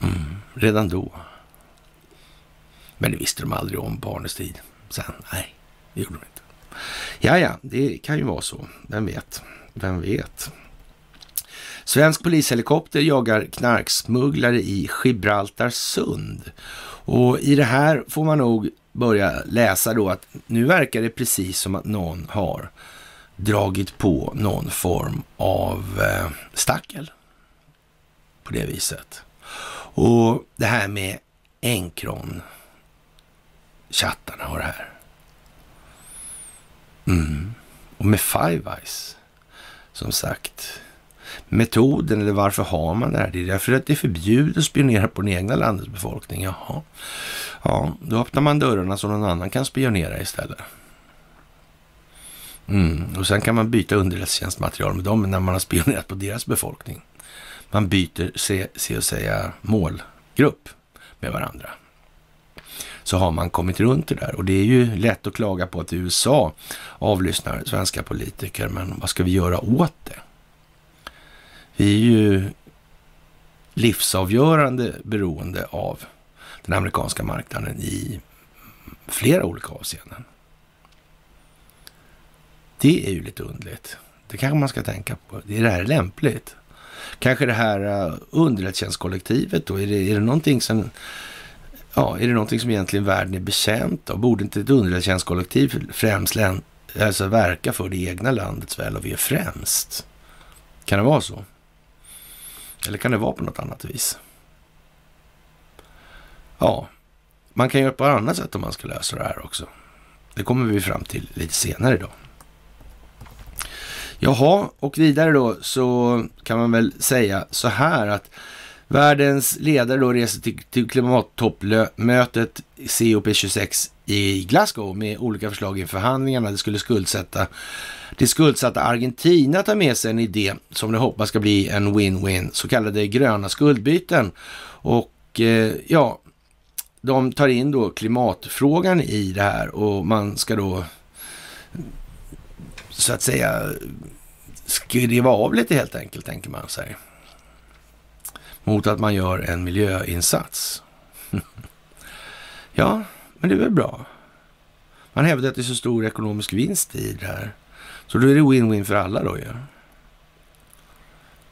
Mm, redan då. Men det visste de aldrig om på Arnes tid. Sen, nej, det gjorde de inte. Ja, ja, det kan ju vara så. Vem vet? Vem vet? Svensk polishelikopter jagar knarksmugglare i Gibraltar sund. Och i det här får man nog börja läsa då att nu verkar det precis som att någon har dragit på någon form av eh, stackel på det viset. Och det här med Encron chattarna och det här. Mm. Och med Five Eyes, som sagt. Metoden, eller varför har man det här? Det är därför att det är förbjudet att spionera på den egna landets befolkning. Jaha. Ja, då öppnar man dörrarna så någon annan kan spionera istället. Mm. Och sen kan man byta underrättelsetjänstmaterial med dem när man har spionerat på deras befolkning. Man byter, se, se och säga, målgrupp med varandra. Så har man kommit runt det där. Och det är ju lätt att klaga på att USA avlyssnar svenska politiker, men vad ska vi göra åt det? Vi är ju livsavgörande beroende av den amerikanska marknaden i flera olika avseenden. Det är ju lite underligt. Det kanske man ska tänka på. Är det här lämpligt? Kanske det här äh, underrättelsetjänstkollektivet då? Är det, är det någonting som Ja, är det någonting som egentligen världen är bekänt av? Borde inte ett underrättelsetjänstkollektiv främst alltså verka för det egna landets väl och ve främst? Kan det vara så? Eller kan det vara på något annat vis? Ja, man kan göra på ett annat sätt om man ska lösa det här också. Det kommer vi fram till lite senare idag. Jaha, och vidare då så kan man väl säga så här att världens ledare då reser till, till klimattoppmötet COP26 i Glasgow med olika förslag inför förhandlingarna. Det skulle skuldsätta det skuldsatta Argentina tar med sig en idé som de hoppas ska bli en win-win, så kallade gröna skuldbyten. Och eh, ja, de tar in då klimatfrågan i det här och man ska då så att säga skriva av lite helt enkelt, tänker man sig. Mot att man gör en miljöinsats. <laughs> ja, men det är väl bra. Man hävdar att det är så stor ekonomisk vinst i det här. Så då är det win-win för alla då ju. Ja.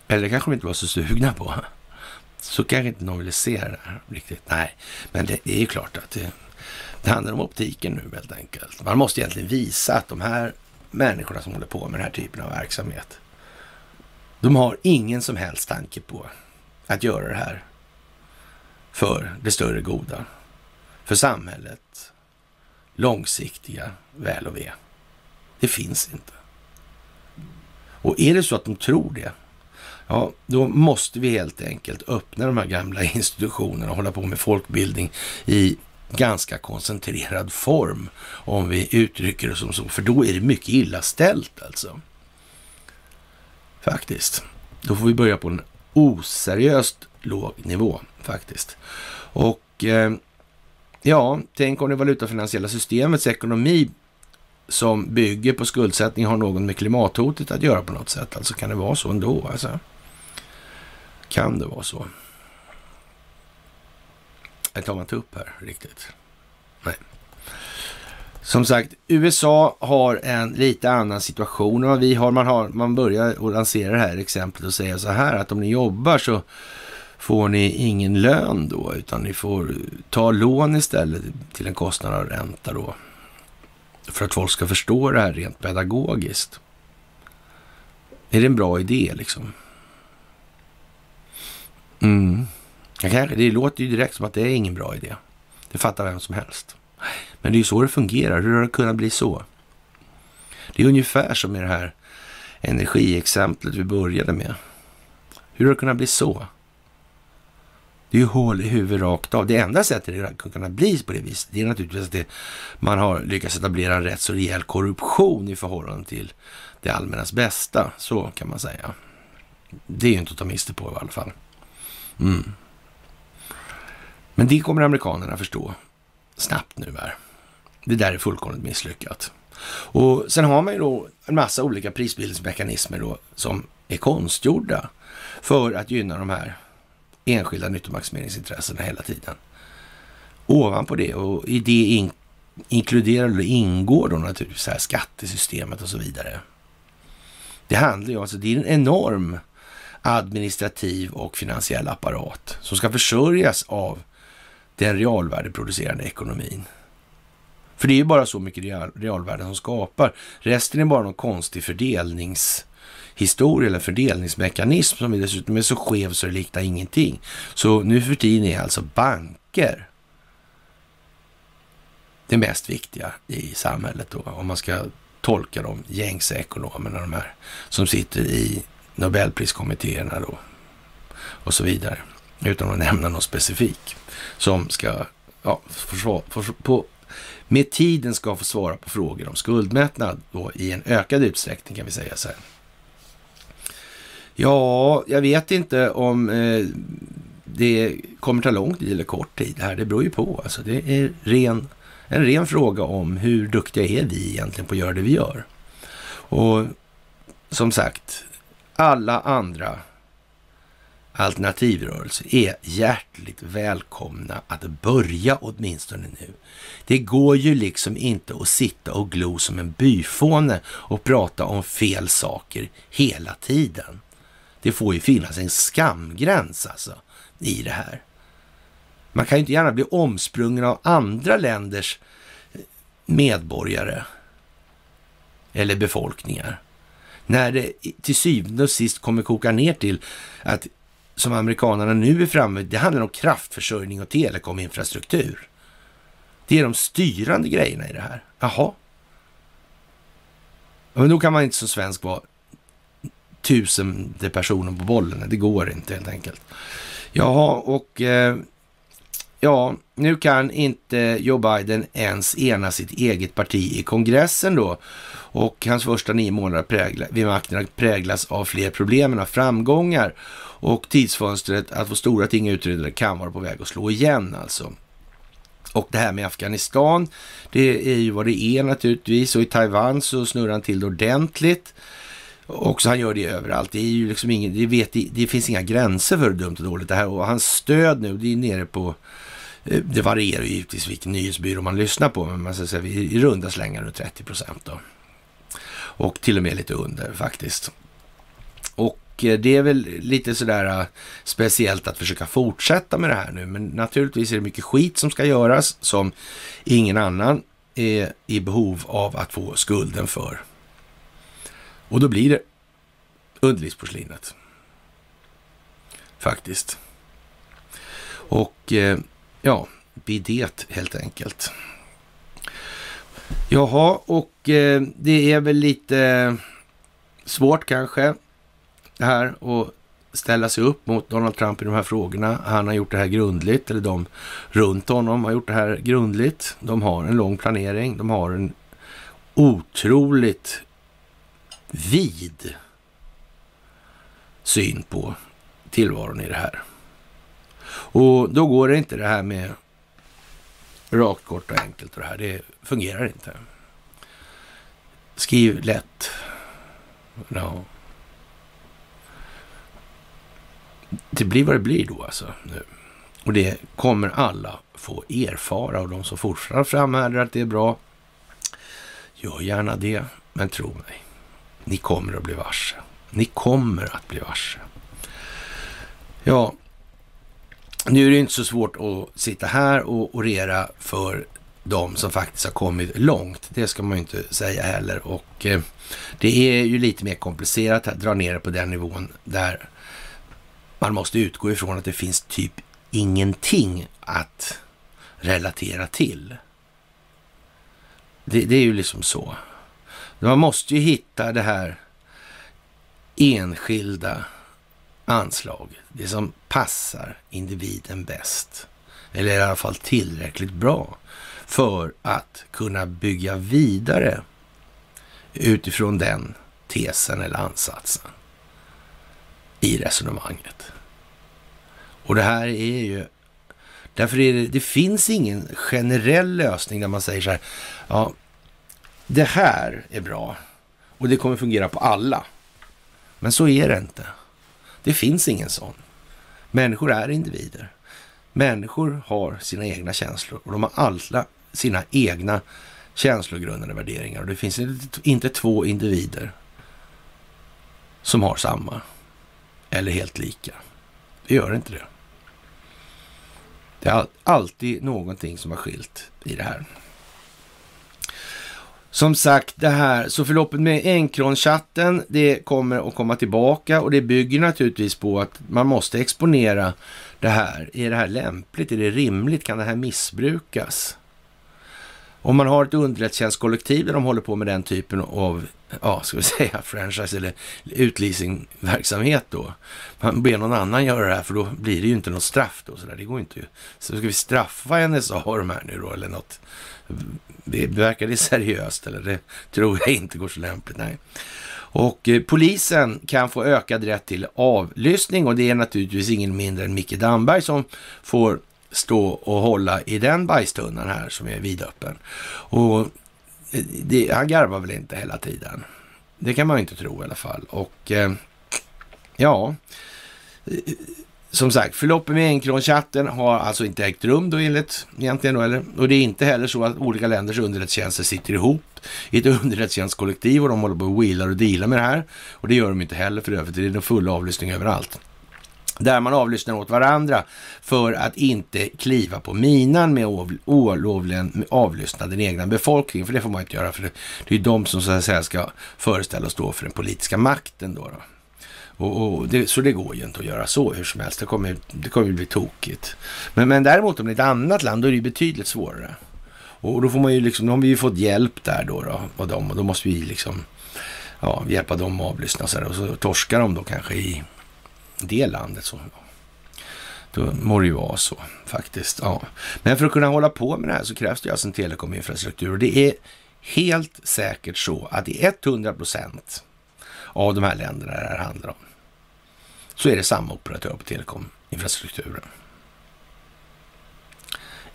Eller det kanske de inte var så sugna på. Så kanske inte någon ville se det här riktigt. Nej, men det är ju klart att det, det handlar om optiken nu helt enkelt. Man måste egentligen visa att de här människorna som håller på med den här typen av verksamhet, de har ingen som helst tanke på att göra det här för det större goda, för samhället, långsiktiga väl och ve. Det finns inte. Och är det så att de tror det, ja, då måste vi helt enkelt öppna de här gamla <laughs> institutionerna och hålla på med folkbildning i ganska koncentrerad form, om vi uttrycker det som så. För då är det mycket illa ställt alltså. Faktiskt. Då får vi börja på en oseriöst låg nivå faktiskt. Och eh, ja, tänk om det valutafinansiella systemets ekonomi som bygger på skuldsättning har något med klimathotet att göra på något sätt. Alltså kan det vara så ändå? Alltså? Kan det vara så? Det tar man inte upp här riktigt. Nej. Som sagt, USA har en lite annan situation än vad vi har. Man, har. man börjar att lansera det här exemplet och säga så här att om ni jobbar så får ni ingen lön då, utan ni får ta lån istället till en kostnad av ränta då. För att folk ska förstå det här rent pedagogiskt. Är det en bra idé liksom? Mm. Det låter ju direkt som att det är ingen bra idé. Det fattar vem som helst. Men det är ju så det fungerar. Hur har det kunnat bli så? Det är ungefär som i det här energiexemplet vi började med. Hur har det kunnat bli så? Det är ju hål i huvudet rakt av. Det enda sättet det kan kunna bli på det viset, det är naturligtvis att det, man har lyckats etablera en rätt så rejäl korruption i förhållande till det allmännas bästa. Så kan man säga. Det är ju inte att ta miste på i alla fall. Mm. Men det kommer amerikanerna förstå snabbt nu här. Det där är fullkomligt misslyckat. Och sen har man ju då en massa olika prisbildningsmekanismer då som är konstgjorda för att gynna de här enskilda nyttomaximeringsintressena hela tiden. Ovanpå det och i det in, inkluderar och ingår då naturligtvis här skattesystemet och så vidare. Det handlar ju alltså, det är en enorm administrativ och finansiell apparat som ska försörjas av den realvärdeproducerande ekonomin. För det är ju bara så mycket real, realvärden som skapar. Resten är bara någon konstig fördelningshistoria eller fördelningsmekanism som dessutom är så skev så det liknar ingenting. Så nu för tiden är alltså banker det mest viktiga i samhället då, om man ska tolka de gängse ekonomerna, de här som sitter i Nobelpriskommittéerna då och så vidare, utan att nämna någon specifik som ska ja, försvara, för, på, med tiden ska få svara på frågor om skuldmättnad då i en ökad utsträckning kan vi säga så här. Ja, jag vet inte om eh, det kommer ta lång tid eller kort tid här. Det beror ju på. Alltså, det är ren, en ren fråga om hur duktiga är vi egentligen på att göra det vi gör. Och som sagt, alla andra alternativrörelse är hjärtligt välkomna att börja åtminstone nu. Det går ju liksom inte att sitta och glo som en byfåne och prata om fel saker hela tiden. Det får ju finnas en skamgräns alltså i det här. Man kan ju inte gärna bli omsprungen av andra länders eh, medborgare eller befolkningar. När det till syvende och sist kommer koka ner till att som amerikanerna nu är framme, det handlar om kraftförsörjning och telekominfrastruktur. Det är de styrande grejerna i det här. Jaha. Men då kan man inte som svensk vara tusende personen på bollen. Det går inte helt enkelt. Jaha, och eh, ja, nu kan inte Joe Biden ens ena sitt eget parti i kongressen då. Och hans första nio månader prägla, vid makten präglas av fler problem än av framgångar. Och tidsfönstret att få stora ting utredda kan vara på väg att slå igen alltså. Och det här med Afghanistan, det är ju vad det är naturligtvis. Och i Taiwan så snurrar han till det ordentligt. Och så han gör det överallt. Det är ju liksom ingen, det, vet, det finns inga gränser för hur dumt och dåligt det här. Och hans stöd nu, det är nere på, eh, det varierar ju givetvis vilken nyhetsbyrå man lyssnar på, men man ska säga i runda slängar runt 30 procent då. Och till och med lite under faktiskt. Och eh, det är väl lite sådär eh, speciellt att försöka fortsätta med det här nu. Men naturligtvis är det mycket skit som ska göras som ingen annan är i behov av att få skulden för. Och då blir det underlivsporslinet. Faktiskt. Och eh, ja, bidet helt enkelt. Jaha, och eh, det är väl lite svårt kanske det här och ställa sig upp mot Donald Trump i de här frågorna. Han har gjort det här grundligt, eller de runt honom har gjort det här grundligt. De har en lång planering, de har en otroligt vid syn på tillvaron i det här. Och då går det inte det här med rakt, kort och enkelt och det här. Det fungerar inte. Skriv lätt. No. det blir vad det blir då alltså. Nu. Och det kommer alla få erfara och de som fortfarande framhärdar att det är bra, gör gärna det. Men tro mig, ni kommer att bli varse. Ni kommer att bli varse. Ja, nu är det inte så svårt att sitta här och orera för de som faktiskt har kommit långt. Det ska man ju inte säga heller. Och eh, det är ju lite mer komplicerat att dra ner det på den nivån där man måste utgå ifrån att det finns typ ingenting att relatera till. Det, det, är ju liksom så. Man måste ju hitta det här enskilda anslaget, det som passar individen bäst. Eller i alla fall tillräckligt bra för att kunna bygga vidare utifrån den tesen eller ansatsen i resonemanget. Och det här är ju... Därför är det, det finns ingen generell lösning där man säger så här, ja, det här är bra och det kommer fungera på alla. Men så är det inte. Det finns ingen sån. Människor är individer. Människor har sina egna känslor och de har alla sina egna känslogrundande värderingar. Och det finns inte två individer som har samma. eller helt lika. Det gör inte det. Det är alltid någonting som har skilt i det här. Som sagt, det här, så förloppet med Encron-chatten, det kommer att komma tillbaka och det bygger naturligtvis på att man måste exponera det här. Är det här lämpligt? Är det rimligt? Kan det här missbrukas? Om man har ett underrättelsetjänstkollektiv där de håller på med den typen av, ja, ska vi <laughs> säga franchise eller utleasingverksamhet då. Man ber någon annan göra det här för då blir det ju inte något straff då. Så där. Det går inte. Så ska vi straffa NSA och de här nu då eller något? Det verkar det seriöst eller? Det tror jag inte går så lämpligt, nej. Och eh, polisen kan få ökad rätt till avlyssning och det är naturligtvis ingen mindre än Micke Damberg som får stå och hålla i den bajstunnan här som är vidöppen. Och eh, det, han garvar väl inte hela tiden. Det kan man ju inte tro i alla fall. Och eh, ja, eh, som sagt, förloppet med Encron-chatten har alltså inte ägt rum då enligt egentligen då, eller? Och det är inte heller så att olika länders underrättelsetjänster sitter ihop i ett <laughs> underrättelsetjänstkollektiv och de håller på och wheelar och dealar med det här. Och det gör de inte heller för övrigt, det är den full avlyssning överallt där man avlyssnar åt varandra för att inte kliva på minan med olovligen avlyssna den egna befolkningen. För det får man inte göra, för det, är ju de som så att säga ska föreställa och stå för den politiska makten. Då, då. Och, och det, så det går ju inte att göra så hur som helst. Det kommer, det kommer bli tokigt. Men, men däremot om det är ett annat land, då är det ju betydligt svårare. Och då får man ju liksom, då har vi ju fått hjälp där då, då av dem och då måste vi liksom ja, hjälpa dem att avlyssna och så, där, och så torskar de då kanske i det landet. Så, då må det ju vara så faktiskt. Ja. Men för att kunna hålla på med det här så krävs det alltså en telekominfrastruktur och det är helt säkert så att i 100 procent av de här länderna det här handlar om så är det samma operatör på telekominfrastrukturen.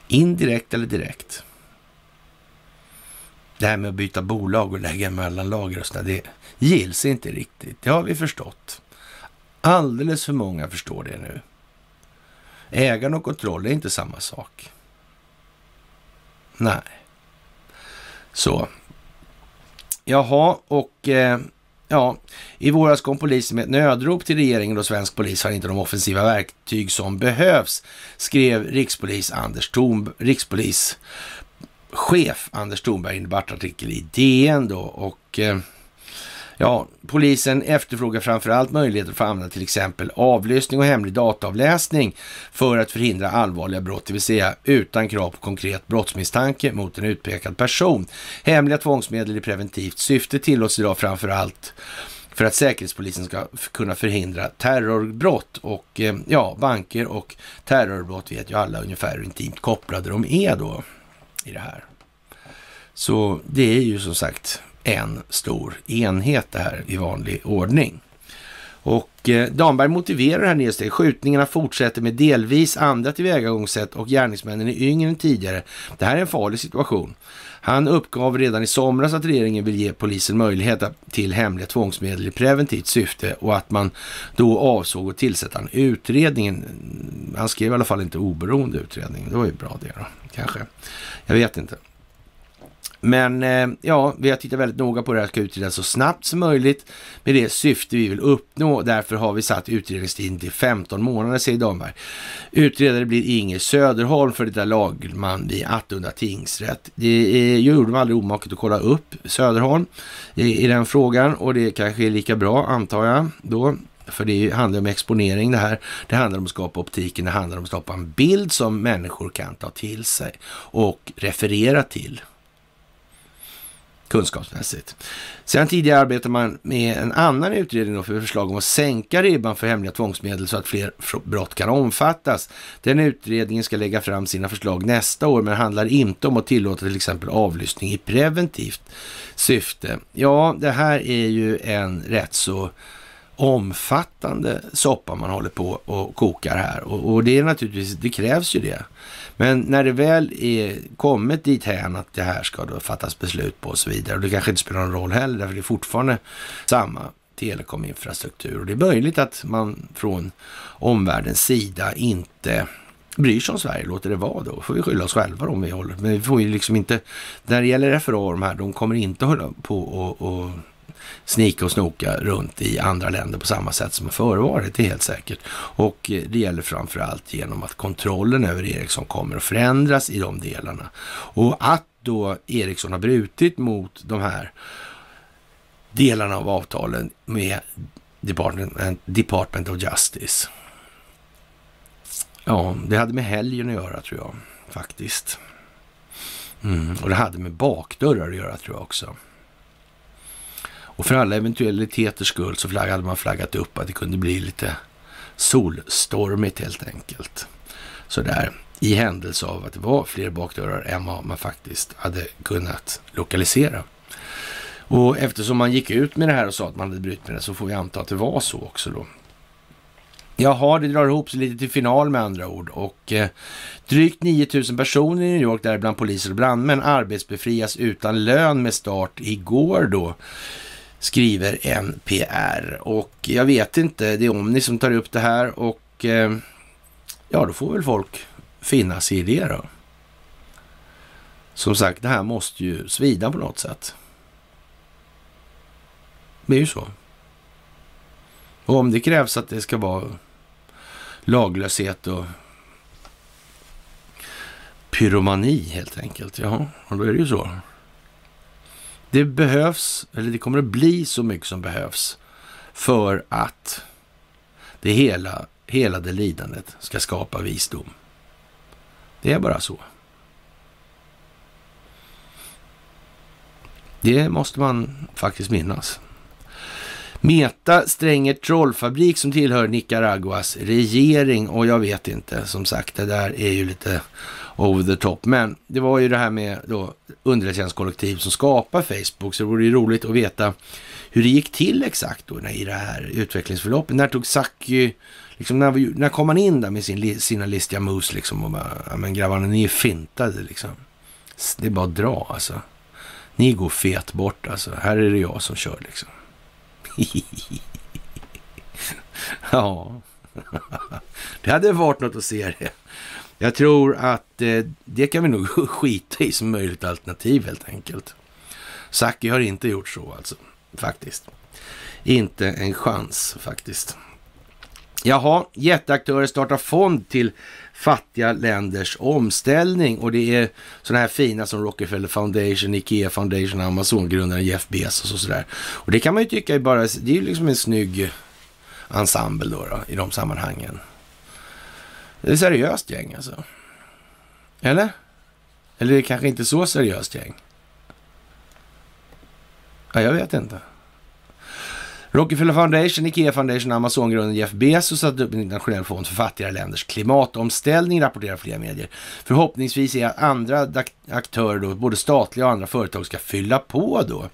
Indirekt eller direkt. Det här med att byta bolag och lägga mellan och sådär, det gills inte riktigt. Det har vi förstått. Alldeles för många förstår det nu. Ägande och kontroll är inte samma sak. Nej. Så. Jaha, och eh, ja, i våras kom polisen med ett nödrop till regeringen och svensk polis har inte de offensiva verktyg som behövs, skrev rikspolis Anders Thorn, rikspolischef Anders Thornberg i en debattartikel i DN då. Och eh, Ja, polisen efterfrågar framförallt möjligheter för att använda till exempel avlyssning och hemlig dataavläsning för att förhindra allvarliga brott, det vill säga utan krav på konkret brottsmisstanke mot en utpekad person. Hemliga tvångsmedel i preventivt syfte tillåts idag framförallt för att Säkerhetspolisen ska kunna förhindra terrorbrott. Och eh, ja, banker och terrorbrott vet ju alla ungefär hur intimt kopplade de är då i det här. Så det är ju som sagt en stor enhet det här i vanlig ordning. Och eh, Damberg motiverar här nedsteget. Skjutningarna fortsätter med delvis andra tillvägagångssätt och gärningsmännen är yngre än tidigare. Det här är en farlig situation. Han uppgav redan i somras att regeringen vill ge polisen möjlighet till hemliga tvångsmedel i preventivt syfte och att man då avsåg att tillsätta en utredning. Han skrev i alla fall inte oberoende utredning. Det var ju bra det då, kanske. Jag vet inte. Men eh, ja, vi har tittat väldigt noga på det här ska utredas så snabbt som möjligt med det syfte vi vill uppnå. Därför har vi satt utredningstiden till 15 månader, säger Damberg. Utredare blir Inger Söderholm för det lagman vid Attunda tingsrätt. Det är, gjorde man aldrig omaket att kolla upp Söderholm i, i den frågan och det kanske är lika bra, antar jag, då. För det handlar om exponering det här. Det handlar om att skapa optiken. Det handlar om att skapa en bild som människor kan ta till sig och referera till kunskapsmässigt. Sedan tidigare arbetar man med en annan utredning för förslag om att sänka ribban för hemliga tvångsmedel så att fler brott kan omfattas. Den utredningen ska lägga fram sina förslag nästa år, men handlar inte om att tillåta till exempel avlyssning i preventivt syfte. Ja, det här är ju en rätt så omfattande soppa man håller på och kokar här och, och det är naturligtvis, det krävs ju det. Men när det väl är kommit dit här att det här ska då fattas beslut på och så vidare och det kanske inte spelar någon roll heller för det är fortfarande samma telekominfrastruktur och det är möjligt att man från omvärldens sida inte bryr sig om Sverige, låter det vara då. får vi skylla oss själva om vi håller. Men vi får ju liksom inte, när det gäller FRA de här, de kommer inte hålla på och, och snika och snoka runt i andra länder på samma sätt som har förevarit, det är helt säkert. Och eh, det gäller framför allt genom att kontrollen över Ericsson kommer att förändras i de delarna. Och att då Ericsson har brutit mot de här delarna av avtalen med Department, Department of Justice. Ja, det hade med helgen att göra tror jag faktiskt. Mm, och det hade med bakdörrar att göra tror jag också. Och för alla eventualiteters skull så hade man flaggat upp att det kunde bli lite solstormigt helt enkelt. Sådär i händelse av att det var fler bakdörrar än vad man faktiskt hade kunnat lokalisera. Och eftersom man gick ut med det här och sa att man hade brutit med det så får vi anta att det var så också då. Jaha, det drar ihop sig lite till final med andra ord. Och eh, drygt 9000 personer i New York, däribland poliser och brandmän, arbetsbefrias utan lön med start igår då, skriver NPR. Och jag vet inte, det är Omni som tar upp det här och eh, ja, då får väl folk finna sig i det då. Som sagt, det här måste ju svida på något sätt. Det är ju så. Och om det krävs att det ska vara laglöshet och pyromani helt enkelt. Ja, och då är det ju så. Det behövs, eller det kommer att bli så mycket som behövs för att det hela, hela det lidandet ska skapa visdom. Det är bara så. Det måste man faktiskt minnas. Meta Stränger trollfabrik som tillhör Nicaraguas regering och jag vet inte, som sagt, det där är ju lite over the top. Men det var ju det här med då underrättelsetjänstkollektiv som skapar Facebook, så det vore ju roligt att veta hur det gick till exakt då i det här utvecklingsförloppet. När tog Saki, liksom när, när kom han in där med sin, sina listiga moves liksom och bara, men grabbarna, ni är fintade liksom. Det är bara att dra alltså. Ni går fet bort alltså. Här är det jag som kör liksom. <laughs> ja, <laughs> det hade varit något att se det. Jag tror att eh, det kan vi nog <laughs> skita i som möjligt alternativ helt enkelt. Saki har inte gjort så alltså, faktiskt. Inte en chans faktiskt. Jaha, jätteaktörer startar fond till fattiga länders omställning och det är sådana här fina som Rockefeller Foundation, Ikea Foundation, Amazon-grundaren Jeff Bezos och sådär. Och det kan man ju tycka är bara, det är ju liksom en snygg ensemble då, då i de sammanhangen. Det är ett seriöst gäng alltså. Eller? Eller det är kanske inte så seriöst gäng. Ja, jag vet inte. Rockefeller Foundation, Ikea Foundation Amazon-grunden Jeff Bezos satt upp en internationell fond för fattigare länders klimatomställning, rapporterar flera medier. Förhoppningsvis är att andra aktörer, då, både statliga och andra företag, ska fylla på då.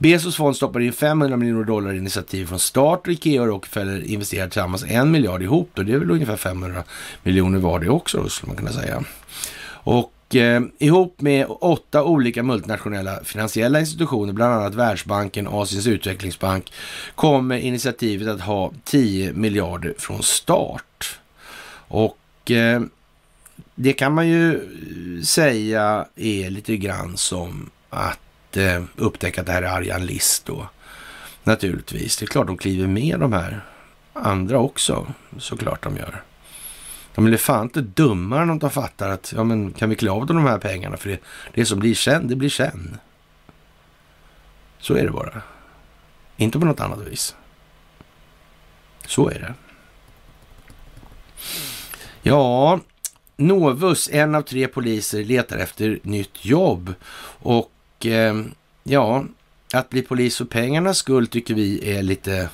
Bezos fond stoppar in 500 miljoner dollar i initiativ från start och Ikea och Rockefeller investerar tillsammans en miljard ihop. Då. Det är väl ungefär 500 miljoner var det också, skulle man kunna säga. Och eh, ihop med åtta olika multinationella finansiella institutioner, bland annat Världsbanken, och Asiens utvecklingsbank, kommer initiativet att ha 10 miljarder från start. Och eh, det kan man ju eh, säga är lite grann som att eh, upptäcka att det här är Arjan List då. Naturligtvis. Det är klart de kliver med de här andra också. Såklart de gör. De är fan inte dummare än att de fattar att ja, men kan vi klä av dem de här pengarna för det, det som blir sen, det blir sen. Så är det bara. Inte på något annat vis. Så är det. Ja, Novus, en av tre poliser, letar efter nytt jobb. Och Eh, ja, att bli polis för pengarnas skull tycker vi är lite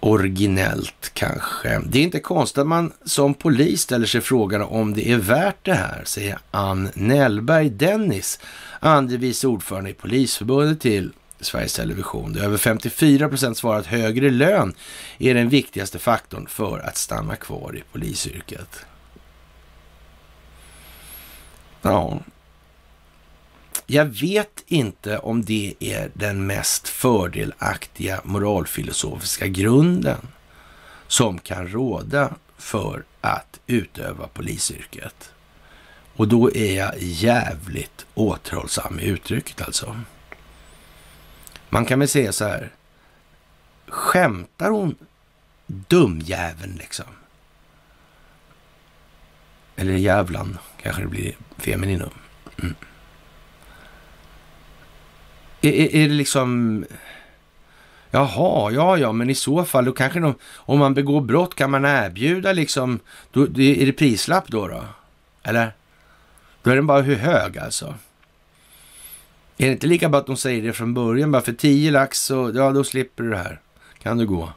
originellt kanske. Det är inte konstigt att man som polis ställer sig frågan om det är värt det här, säger Ann Nellberg Dennis, andre vice ordförande i Polisförbundet till Sveriges Television. Det är över 54 procent svarar att högre lön är den viktigaste faktorn för att stanna kvar i polisyrket. Ja, jag vet inte om det är den mest fördelaktiga moralfilosofiska grunden som kan råda för att utöva polisyrket. Och då är jag jävligt återhållsam i uttrycket alltså. Man kan väl säga så här. Skämtar hon dumjäveln liksom? Eller jävlan kanske det blir femininum. Mm. Är, är, det liksom... Jaha, ja, ja, men i så fall då kanske de, om man begår brott kan man erbjuda liksom, då, är det prislapp då då? Eller? Då är den bara hur hög alltså? Är det inte lika bra att de säger det från början? Bara för 10 lax så, ja då slipper du det här. Kan du gå.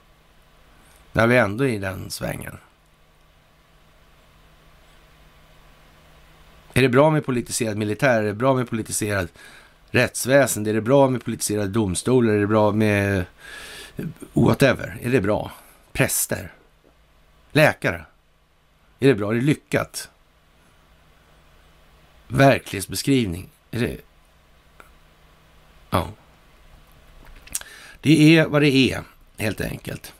När vi ändå är i den svängen. Är det bra med politiserad militär? Är det bra med politiserad Rättsväsende, Är det bra med politiserade domstolar? Är det bra med eh, whatever? Är det bra? Präster? Läkare? Är det bra? Är det lyckat? Verklighetsbeskrivning? Är det... Ja. Det är vad det är, helt enkelt.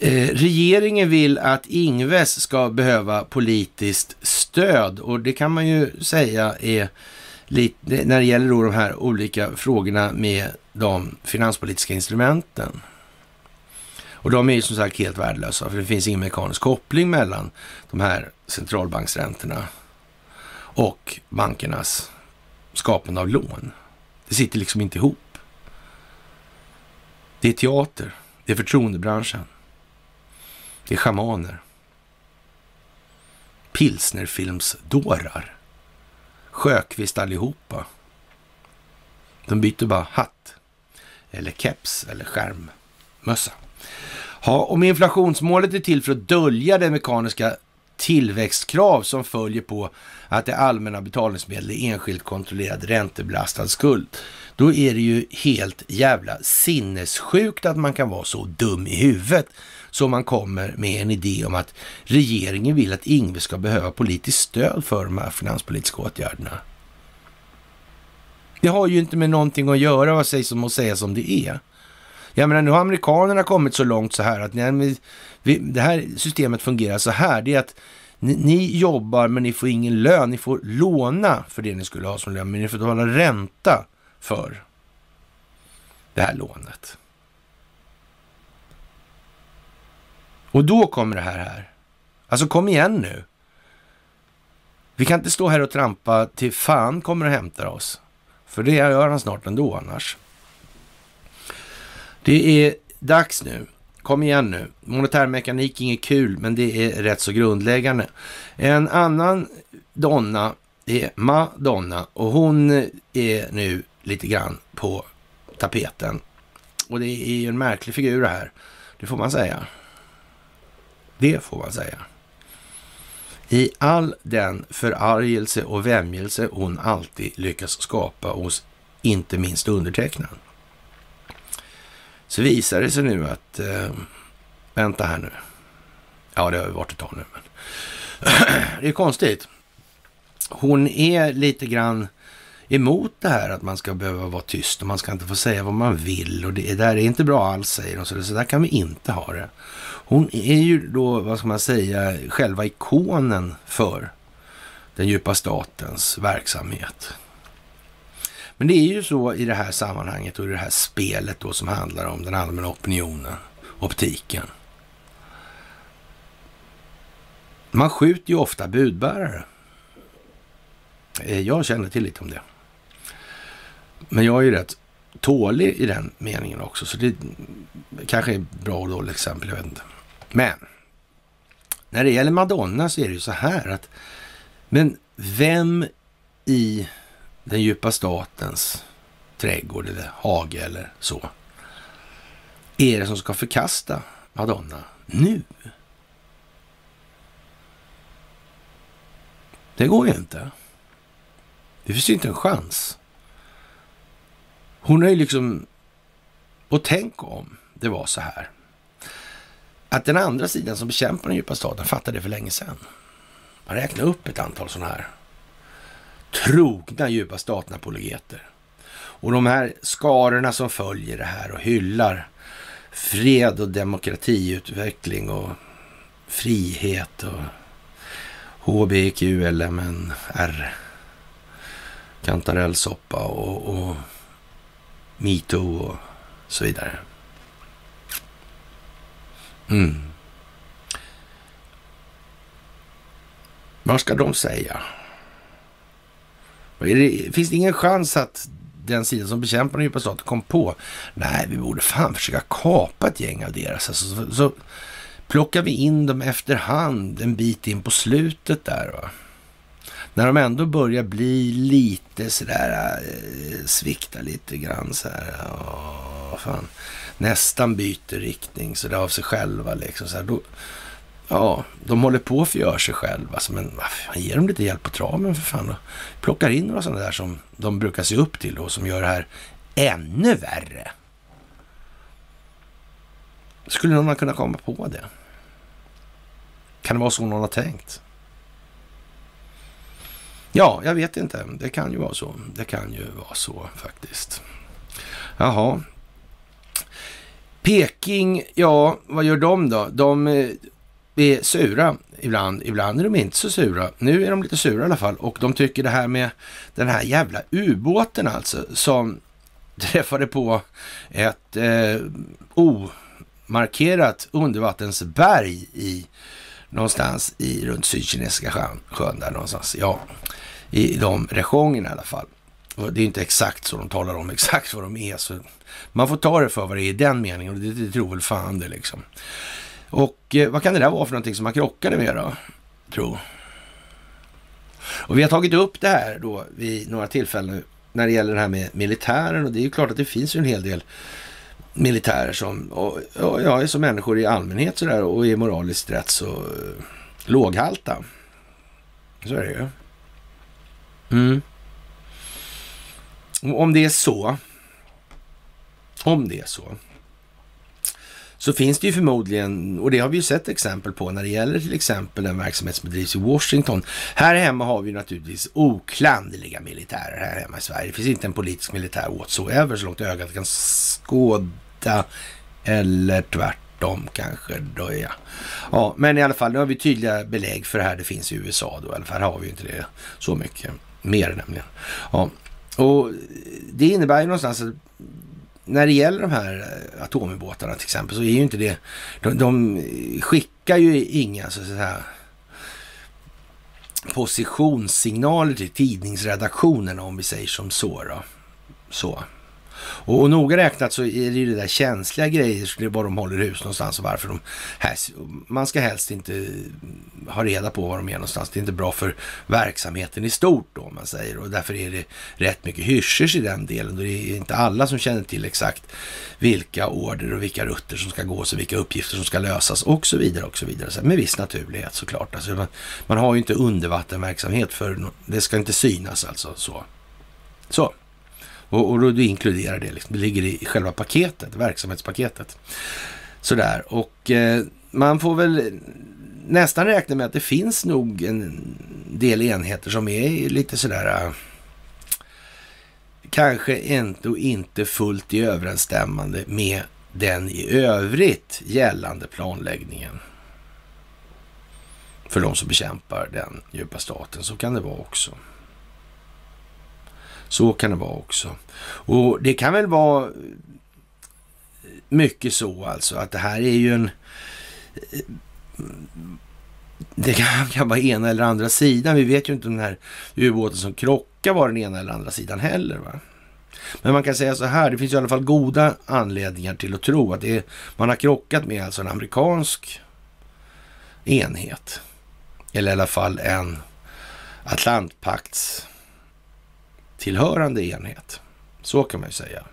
Eh, regeringen vill att Ingves ska behöva politiskt stöd och det kan man ju säga är lite, när det gäller då de här olika frågorna med de finanspolitiska instrumenten. Och de är ju som sagt helt värdelösa, för det finns ingen mekanisk koppling mellan de här centralbanksräntorna och bankernas skapande av lån. Det sitter liksom inte ihop. Det är teater, det är förtroendebranschen, det är schamaner, pilsnerfilmsdårar, Sjökvist allihopa. De byter bara hatt, eller keps eller skärmmössa. Ja, om inflationsmålet är till för att dölja det mekaniska tillväxtkrav som följer på att det allmänna betalningsmedel är enskilt kontrollerad räntebelastad skuld, då är det ju helt jävla sinnessjukt att man kan vara så dum i huvudet så man kommer med en idé om att regeringen vill att Ingve ska behöva politiskt stöd för de här finanspolitiska åtgärderna. Det har ju inte med någonting att göra vad sägs om att säga som det är. Jag menar, nu har amerikanerna kommit så långt så här att nej, vi, det här systemet fungerar så här. Det är att ni, ni, jobbar men ni får ingen lön. Ni får låna för det ni skulle ha som lön, men ni får betala ränta för det här lånet. Och då kommer det här här. Alltså kom igen nu. Vi kan inte stå här och trampa till fan kommer och hämtar oss. För det gör han snart ändå annars. Det är dags nu. Kom igen nu. Monetärmekanik är inget kul, men det är rätt så grundläggande. En annan donna är Madonna och hon är nu lite grann på tapeten. Och det är ju en märklig figur det här. Det får man säga. Det får man säga. I all den förargelse och vämjelse hon alltid lyckas skapa hos inte minst undertecknad. Så visar det sig nu att, äh, vänta här nu. Ja, det har ju varit ett tag nu. Men. <clears throat> det är konstigt. Hon är lite grann emot det här att man ska behöva vara tyst och man ska inte få säga vad man vill och det där är inte bra alls säger hon. Så, så där kan vi inte ha det. Hon är ju då, vad ska man säga, själva ikonen för den djupa statens verksamhet. Men det är ju så i det här sammanhanget och i det här spelet då som handlar om den allmänna opinionen, optiken. Man skjuter ju ofta budbärare. Eh, jag känner till lite om det. Men jag är ju rätt tålig i den meningen också, så det kanske är bra och dåligt exempel, jag vet inte. Men när det gäller Madonna så är det ju så här att, men vem i den djupa statens trädgård eller hage eller så är det som ska förkasta Madonna nu? Det går ju inte. Det finns ju inte en chans. Hon har ju liksom... Och tänk om det var så här. Att den andra sidan som bekämpar den djupa staten fattade det för länge sedan. Man räknar upp ett antal sådana här trogna djupa staten-apologeter. Och de här skarorna som följer det här och hyllar fred och demokratiutveckling och frihet och HBQLMNR, kantarellsoppa och, och metoo och så vidare. Mm. Vad ska de säga? Finns det ingen chans att den sidan som bekämpar den djupa staten kom på, nej, vi borde fan försöka kapa ett gäng av deras. Alltså, så, så plockar vi in dem efterhand en bit in på slutet där. Va? När de ändå börjar bli lite sådär, äh, svikta lite grann så här. Åh, fan. Nästan byter riktning så det av sig själva liksom. Så här, då, Ja, de håller på att förgöra sig själva. Alltså, men fan, ge dem lite hjälp på traven för fan. Då. Plockar in några sådana där som de brukar se upp till och som gör det här ännu värre. Skulle någon kunna komma på det? Kan det vara så någon har tänkt? Ja, jag vet inte. Det kan ju vara så. Det kan ju vara så faktiskt. Jaha. Peking, ja, vad gör de då? De eh, är sura ibland. Ibland är de inte så sura. Nu är de lite sura i alla fall. Och de tycker det här med den här jävla ubåten alltså, som <laughs> träffade på ett eh, omarkerat undervattensberg i någonstans i runt Sydkinesiska sjön, sjön där någonstans. Ja, i de regionerna i alla fall. Och det är inte exakt så de talar om exakt vad de är. Så man får ta det för vad det är i den meningen och det, det tror väl fan det liksom. Och eh, vad kan det där vara för någonting som man krockade med då? Tro. Och vi har tagit upp det här då vid några tillfällen när det gäller det här med militären och det är ju klart att det finns ju en hel del militärer som, och, och, ja, som människor i allmänhet sådär och är moraliskt rätt så eh, låghalta. Så är det ju. Mm. Om det är så, om det är så, så finns det ju förmodligen, och det har vi ju sett exempel på när det gäller till exempel den verksamhet som bedrivs i Washington. Här hemma har vi naturligtvis oklanderliga militärer här hemma i Sverige. Det finns inte en politisk militär whatsoever så långt ögat kan skåda eller tvärtom kanske. Då, ja. ja, men i alla fall, nu har vi tydliga belägg för det här. Det finns i USA då i alla fall. Här har vi ju inte det så mycket mer nämligen. Ja, och det innebär ju någonstans att när det gäller de här eh, atomubåtarna till exempel så är ju inte det, de, de skickar ju inga så att säga positionssignaler till tidningsredaktionerna om vi säger som så. Då. Så. Och, och noga räknat så är det ju det där känsliga grejer, var de håller hus någonstans och varför de... Här, man ska helst inte ha reda på var de är någonstans. Det är inte bra för verksamheten i stort då, om man säger. Och därför är det rätt mycket hyschers i den delen. Och det är inte alla som känner till exakt vilka order och vilka rutter som ska gås och vilka uppgifter som ska lösas och så vidare och så vidare. Så med viss naturlighet såklart. Alltså man, man har ju inte undervattenverksamhet för det ska inte synas alltså så. Så. Och, och då du inkluderar det, liksom. det ligger i själva paketet, verksamhetspaketet. Sådär, och eh, man får väl nästan räkna med att det finns nog en del enheter som är lite sådär eh, kanske ändå inte fullt i överensstämmande med den i övrigt gällande planläggningen. För de som bekämpar den djupa staten, så kan det vara också. Så kan det vara också. Och det kan väl vara mycket så alltså att det här är ju en... Eh, det kan, kan vara ena eller andra sidan. Vi vet ju inte om den här ubåten som krockar var den ena eller andra sidan heller. Va? Men man kan säga så här, det finns i alla fall goda anledningar till att tro att det är, man har krockat med alltså en amerikansk enhet. Eller i alla fall en Atlantpakts tillhörande enhet. Så kan man ju säga.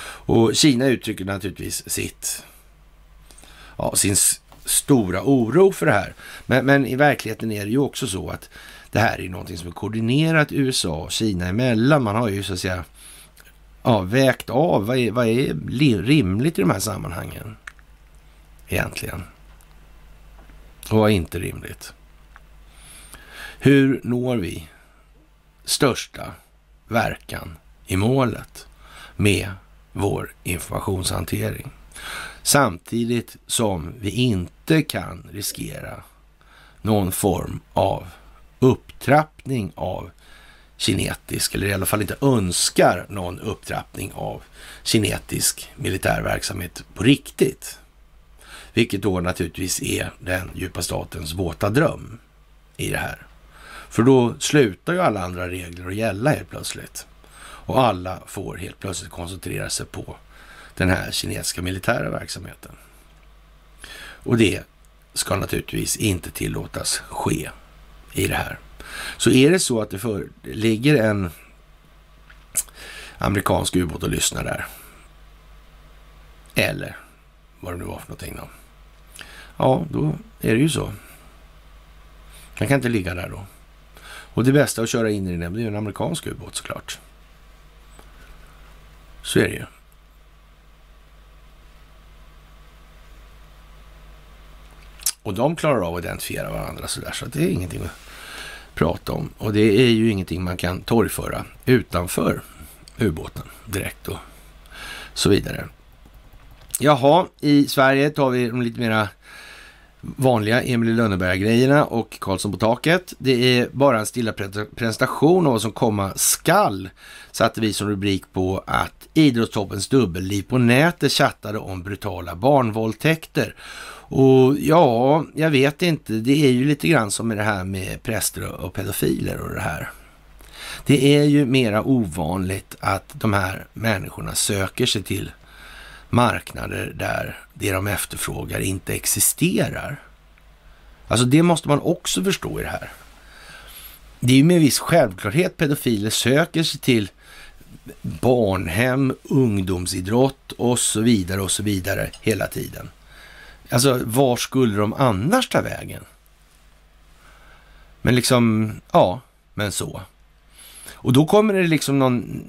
Och Kina uttrycker naturligtvis sitt, ja, sin stora oro för det här. Men, men, i verkligheten är det ju också så att det här är någonting som är koordinerat USA och Kina emellan. Man har ju så att säga ja, vägt av vad är, vad är rimligt i de här sammanhangen egentligen. Och vad är inte rimligt. Hur når vi största verkan i målet med vår informationshantering. Samtidigt som vi inte kan riskera någon form av upptrappning av kinetisk, eller i alla fall inte önskar någon upptrappning av kinetisk militär verksamhet på riktigt. Vilket då naturligtvis är den djupa statens våta dröm i det här. För då slutar ju alla andra regler att gälla helt plötsligt. Och alla får helt plötsligt koncentrera sig på den här kinesiska militära verksamheten. Och det ska naturligtvis inte tillåtas ske i det här. Så är det så att det för, ligger en amerikansk ubåt och lyssnar där, eller vad det nu var för någonting då. Ja, då är det ju så. Den kan inte ligga där då. Och det bästa att köra in i den, det är en amerikansk ubåt såklart. Så är det ju. Och de klarar av att identifiera varandra sådär, så det är ingenting att prata om. Och det är ju ingenting man kan torgföra utanför ubåten direkt och så vidare. Jaha, i Sverige tar vi de lite mera vanliga Emil Lönneberga-grejerna och Karlsson på taket. Det är bara en stilla presentation av vad som komma skall, satte vi som rubrik på att Idrottstoppens dubbelliv på nätet chattade om brutala barnvåldtäkter. Och ja, jag vet inte, det är ju lite grann som med det här med präster och pedofiler och det här. Det är ju mera ovanligt att de här människorna söker sig till marknader där det de efterfrågar inte existerar. Alltså det måste man också förstå i det här. Det är ju med viss självklarhet pedofiler söker sig till barnhem, ungdomsidrott och så vidare och så vidare hela tiden. Alltså var skulle de annars ta vägen? Men liksom, ja, men så. Och då kommer det liksom någon,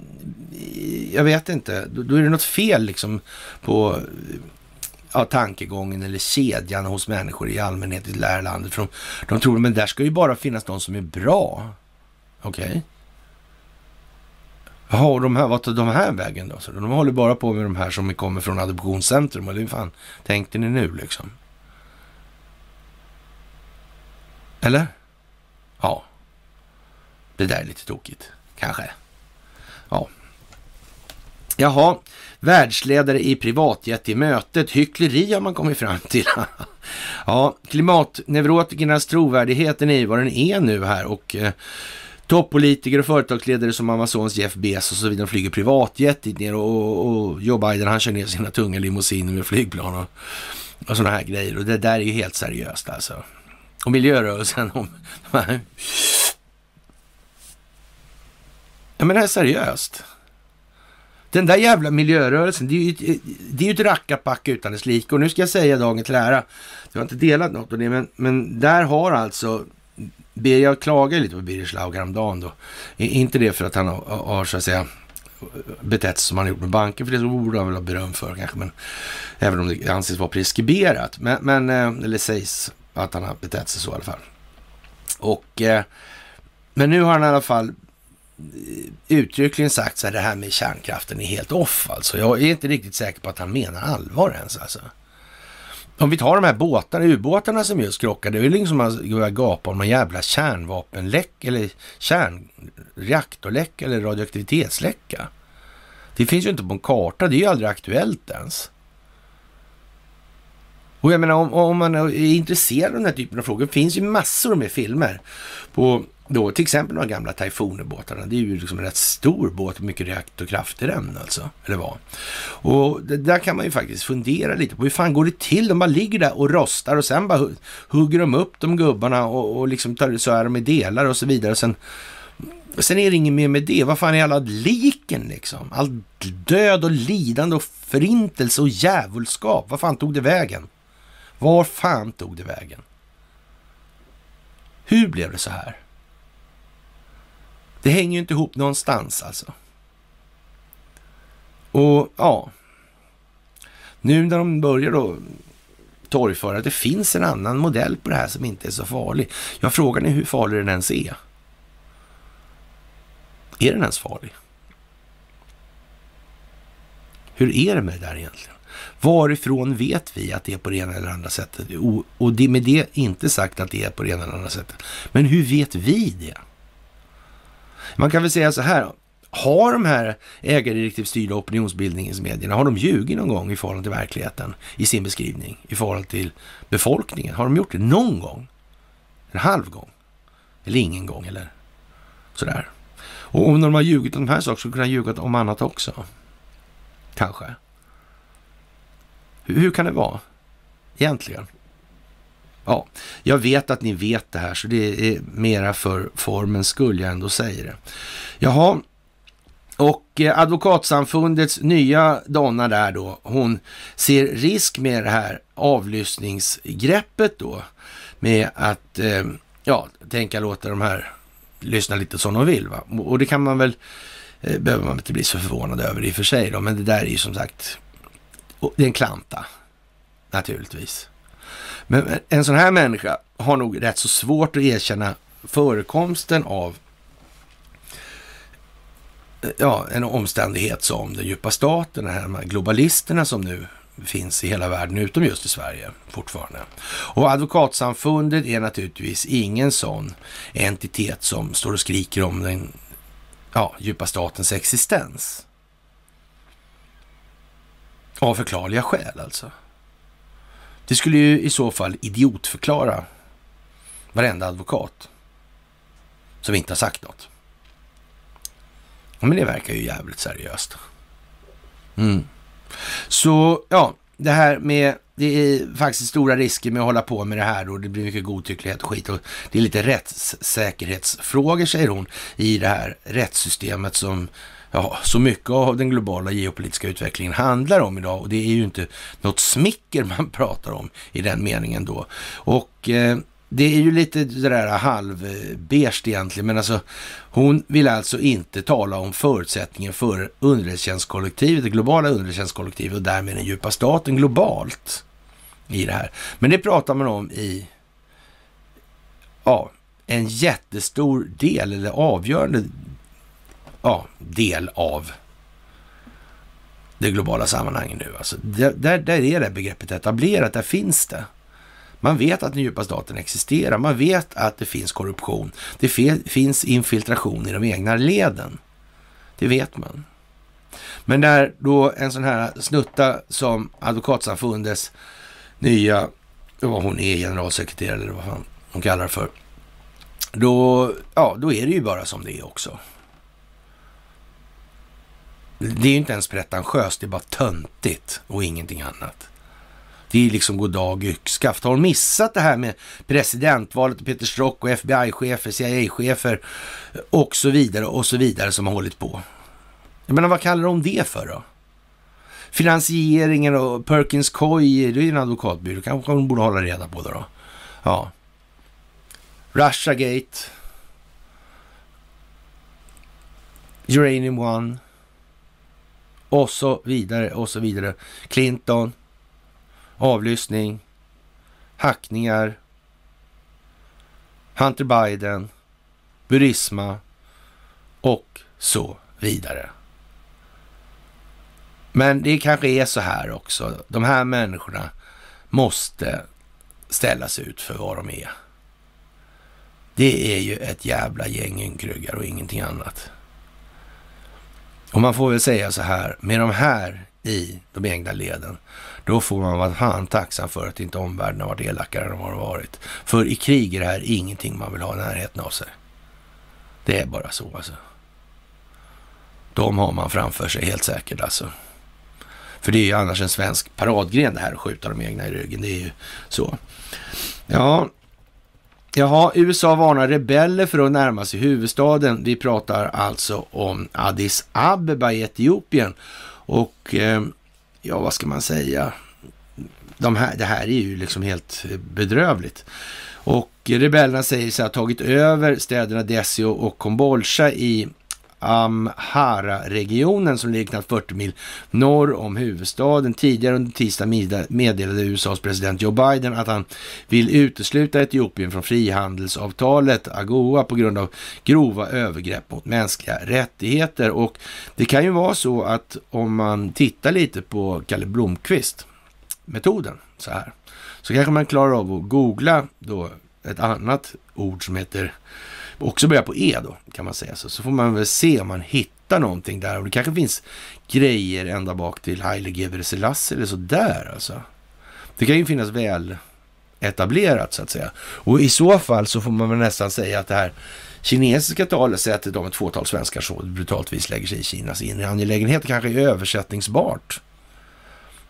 jag vet inte, då, då är det något fel liksom på ja, tankegången eller kedjan hos människor i allmänhet i det här landet. För de, de tror att där ska ju bara finnas någon som är bra. Okej. Okay. Jaha, och de här, vad tar de här vägen då? Så de håller bara på med de här som kommer från adoptionscentrum. Eller hur fan tänkte ni nu liksom? Eller? Ja. Det där är lite tokigt. Kanske. Ja. Jaha, världsledare i privatjet i mötet. Hyckleri har man kommit fram till. <laughs> ja, klimatneurotikernas trovärdighet är vad den är nu här och eh, toppolitiker och företagsledare som Amazons Jeff Bezos och så vidare flyger privatjet dit ner och, och Joe Biden han kör ner sina tunga limousiner med flygplan och, och sådana här grejer. Och det där är ju helt seriöst alltså. Och miljörörelsen, <laughs> om, Ja men det är seriöst. Den där jävla miljörörelsen, det är ju ett, det är ett rackarpack utan dess like. Och nu ska jag säga dagen till ära, jag har inte delat något av det, men, men där har alltså jag klagade lite på Birger Schlaug häromdagen då. Inte det för att han har, har så att säga betett sig som han gjort med banken, för det borde han väl ha beröm för kanske, men även om det anses vara preskriberat. Men, men eh, eller sägs att han har betett sig så i alla fall. Och, eh, men nu har han i alla fall uttryckligen sagt så här, det här med kärnkraften är helt off alltså. Jag är inte riktigt säker på att han menar allvar ens alltså. Om vi tar de här båtarna, ubåtarna som just krockade, det är väl liksom ingen som har börjat gapa om någon jävla kärnvapenläck eller kärnreaktorläck eller radioaktivitetsläcka. Det finns ju inte på en karta, det är ju aldrig aktuellt ens. Och jag menar om, om man är intresserad av den här typen av frågor, det finns ju massor med filmer på då, till exempel de gamla Typhoon-båtarna. Det är ju liksom en rätt stor båt med mycket reaktorkraft i den alltså. Eller vad? Och det, där kan man ju faktiskt fundera lite på hur fan går det till? De bara ligger där och rostar och sen bara hugger de upp de gubbarna och, och liksom tar, så är de i delar och så vidare. Och sen, sen är det inget mer med det. Vad fan är alla liken liksom? All död och lidande och förintelse och djävulskap. Vad fan tog det vägen? Var fan tog det vägen? Hur blev det så här? Det hänger ju inte ihop någonstans alltså. Och ja, nu när de börjar då torgföra att det finns en annan modell på det här som inte är så farlig. Jag frågar ni hur farlig den ens är. Är den ens farlig? Hur är det med det där egentligen? Varifrån vet vi att det är på det ena eller andra sättet? Och det, med det inte sagt att det är på det ena eller andra sättet. Men hur vet vi det? Man kan väl säga så här, har de här ägardirektivstyrda opinionsbildningsmedierna, har de ljugit någon gång i förhållande till verkligheten i sin beskrivning, i förhållande till befolkningen? Har de gjort det någon gång? En halv gång? Eller ingen gång eller sådär. Och om de har ljugit om de här sakerna så kan de ha ljuga om annat också. Kanske. Hur, hur kan det vara egentligen? Ja, jag vet att ni vet det här, så det är mera för formens skull jag ändå säger det. Jaha, och eh, advokatsamfundets nya donna där då, hon ser risk med det här avlyssningsgreppet då, med att, eh, ja, tänka låta de här lyssna lite som de vill. Va? Och det kan man väl, eh, behöver man inte bli så förvånad över i och för sig då, men det där är ju som sagt, det är en klanta, naturligtvis. Men en sån här människa har nog rätt så svårt att erkänna förekomsten av eh, ja, en omständighet som den djupa staten, de här globalisterna som nu finns i hela världen utom just i Sverige fortfarande. Och advokatsamfundet är naturligtvis ingen sån entitet som står och skriker om den ja, djupa statens existens. Av förklarliga skäl alltså. Det skulle ju i så fall idiotförklara varenda advokat som inte har sagt något. Men det verkar ju jävligt seriöst. Mm. Så ja, det här med det är faktiskt stora risker med att hålla på med det här och det blir mycket godtycklighet och skit. Och det är lite rättssäkerhetsfrågor, säger hon, i det här rättssystemet som ja, så mycket av den globala geopolitiska utvecklingen handlar om idag. Och det är ju inte något smicker man <laughs> pratar om i den meningen då. Och eh, det är ju lite det där halvbeige egentligen, men alltså hon vill alltså inte tala om förutsättningen för underrättelsetjänstkollektivet, det globala underrättelsetjänstkollektivet och därmed den djupa staten globalt i det här. Men det pratar man om i ja, en jättestor del, eller avgörande ja, del av det globala sammanhanget nu. Alltså, där, där är det begreppet etablerat, där finns det. Man vet att den djupa staten existerar. Man vet att det finns korruption. Det finns infiltration i de egna leden. Det vet man. Men när då en sån här snutta som Advokatsamfundets nya, vad hon är, generalsekreterare eller vad fan hon kallar det för. Då, ja, då är det ju bara som det är också. Det är ju inte ens pretentiöst, det är bara töntigt och ingenting annat. Det är liksom goddag yxskaft. Har hon missat det här med presidentvalet och Peter Strock och FBI-chefer, CIA-chefer och så vidare och så vidare som har hållit på? Jag menar, vad kallar de det för då? Finansieringen och Perkins Coy, det är ju en advokatbyrå. Kanske hon borde hålla reda på det då. Ja. Russiagate. Uranium One. Och så vidare och så vidare. Clinton avlyssning, hackningar, Hunter Biden, Burisma och så vidare. Men det kanske är så här också. De här människorna måste ställas ut för vad de är. Det är ju ett jävla gäng ynkryggar och ingenting annat. Och man får väl säga så här, med de här i de egna leden, då får man vara fan tacksam för att inte omvärlden har varit elakare än de har varit. För i krig är det här ingenting man vill ha i närheten av sig. Det är bara så alltså. De har man framför sig helt säkert alltså. För det är ju annars en svensk paradgren det här att skjuta de egna i ryggen. Det är ju så. Ja, Jaha, USA varnar rebeller för att närma sig huvudstaden. Vi pratar alltså om Addis Abeba i Etiopien. Och eh, ja, vad ska man säga? De här, det här är ju liksom helt bedrövligt. Och rebellerna säger sig ha tagit över städerna Desio och Kombolcha i Amhara-regionen som ligger knappt 40 mil norr om huvudstaden. Tidigare under tisdag meddelade USAs president Joe Biden att han vill utesluta Etiopien från frihandelsavtalet AGOA på grund av grova övergrepp mot mänskliga rättigheter. Och det kan ju vara så att om man tittar lite på Kalle Blomqvist metoden så här, så kanske man klarar av att googla då ett annat ord som heter också börjar på E då, kan man säga. Så, så får man väl se om man hittar någonting där. Och det kanske finns grejer ända bak till Haile Gebrselassie eller sådär alltså. Det kan ju finnas väl etablerat så att säga. Och i så fall så får man väl nästan säga att det här kinesiska talesättet om ett fåtal svenskar så brutalt vis lägger sig i Kinas inre angelägenheter kanske är översättningsbart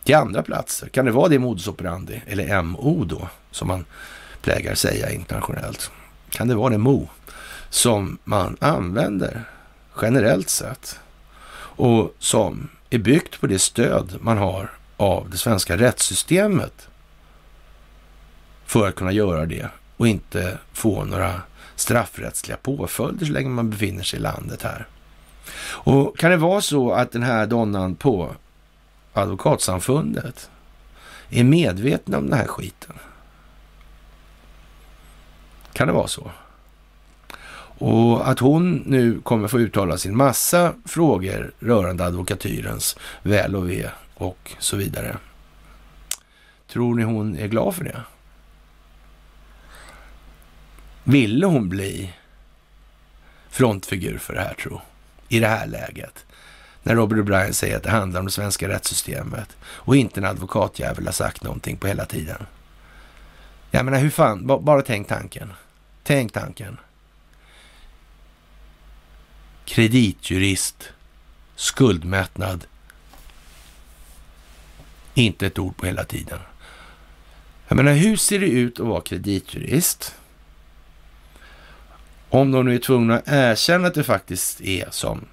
till andra platser. Kan det vara det modus operandi, eller MO då, som man plägar säga internationellt? Kan det vara det MO som man använder generellt sett och som är byggt på det stöd man har av det svenska rättssystemet för att kunna göra det och inte få några straffrättsliga påföljder så länge man befinner sig i landet här. Och kan det vara så att den här donnan på advokatsamfundet är medveten om den här skiten? Kan det vara så? Och att hon nu kommer få uttala sin massa frågor rörande advokatyrens väl och ve och så vidare. Tror ni hon är glad för det? Ville hon bli frontfigur för det här, tro? I det här läget? När Robert O'Brien säger att det handlar om det svenska rättssystemet och inte en advokatjävel har sagt någonting på hela tiden. Jag menar, hur fan, bara tänk tanken. Tänk tanken. Kreditjurist, skuldmättnad, inte ett ord på hela tiden. Jag menar, hur ser det ut att vara kreditjurist? Om de nu är tvungna att erkänna att det faktiskt är som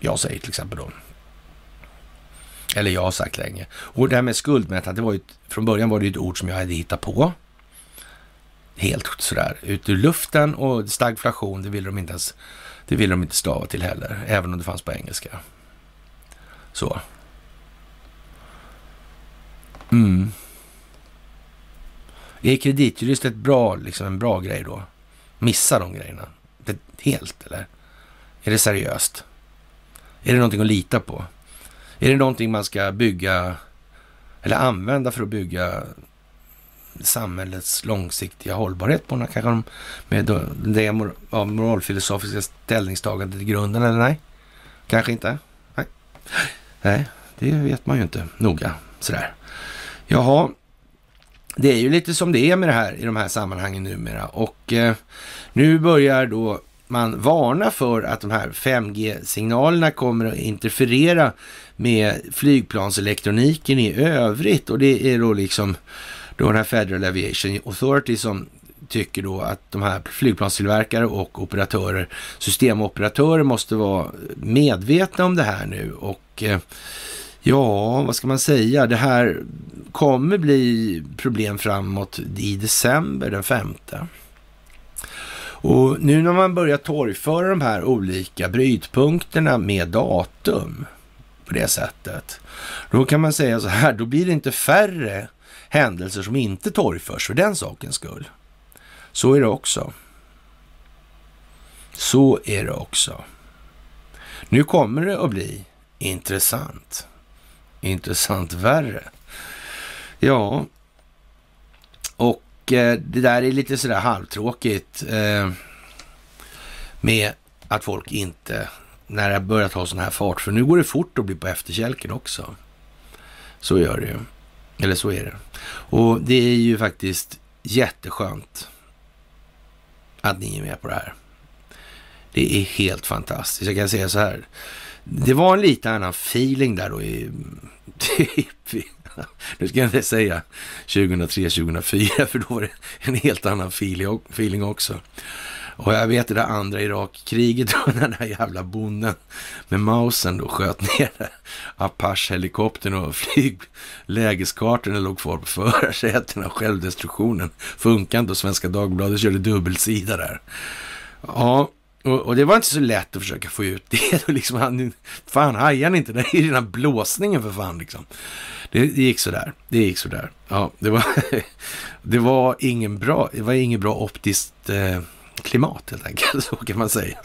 jag säger till exempel då. Eller jag har sagt länge. Och det här med skuldmättnad, det var ju, från början var det ju ett ord som jag hade hittat på. Helt sådär ut ur luften och stagflation, det ville de inte ens, det ville de inte stava till heller, även om det fanns på engelska. Så. Mm. Är kreditjurist ett bra, liksom en bra grej då? Missa de grejerna? Det, helt eller? Är det seriöst? Är det någonting att lita på? Är det någonting man ska bygga eller använda för att bygga samhällets långsiktiga hållbarhet på? Kanske de, med det moralfilosofiska ställningstagandet i grunden eller nej? Kanske inte? Nej. nej, det vet man ju inte noga sådär. Jaha, det är ju lite som det är med det här i de här sammanhangen numera och eh, nu börjar då man varna för att de här 5G-signalerna kommer att interferera med flygplanselektroniken i övrigt och det är då liksom då den här Federal Aviation Authority som tycker då att de här flygplanstillverkare och operatörer, systemoperatörer måste vara medvetna om det här nu och eh, Ja, vad ska man säga? Det här kommer bli problem framåt i december den femte. Och nu när man börjar torgföra de här olika brytpunkterna med datum på det sättet, då kan man säga så här, då blir det inte färre händelser som inte torgförs för den sakens skull. Så är det också. Så är det också. Nu kommer det att bli intressant intressant värre. Ja, och eh, det där är lite sådär halvtråkigt eh, med att folk inte, när det börjar ta sån här fart, för nu går det fort att bli på efterkälken också. Så gör det ju. Eller så är det. Och det är ju faktiskt jätteskönt att ni är med på det här. Det är helt fantastiskt. Jag kan säga så här. Det var en lite annan feeling där då i <laughs> typ, nu ska jag inte säga 2003, 2004, för då var det en helt annan feeling också. Och jag vet det där andra Irakkriget, då när <laughs> den där jävla bonden med mausen då sköt ner Apache-helikoptern och <laughs> flyglägeskartorna låg kvar på förarsätena. Självdestruktionen funkade inte och Svenska Dagbladet körde dubbelsida där. Ja, och, och, det var inte så lätt att försöka få ut det. <laughs> liksom, han, fan, hajar ni inte? Det är ju den här blåsningen för fan liksom. Det, det gick sådär. Det gick sådär. Ja, det var, det var ingen bra, det var ingen bra optiskt eh, klimat helt enkelt, <laughs> så kan man säga.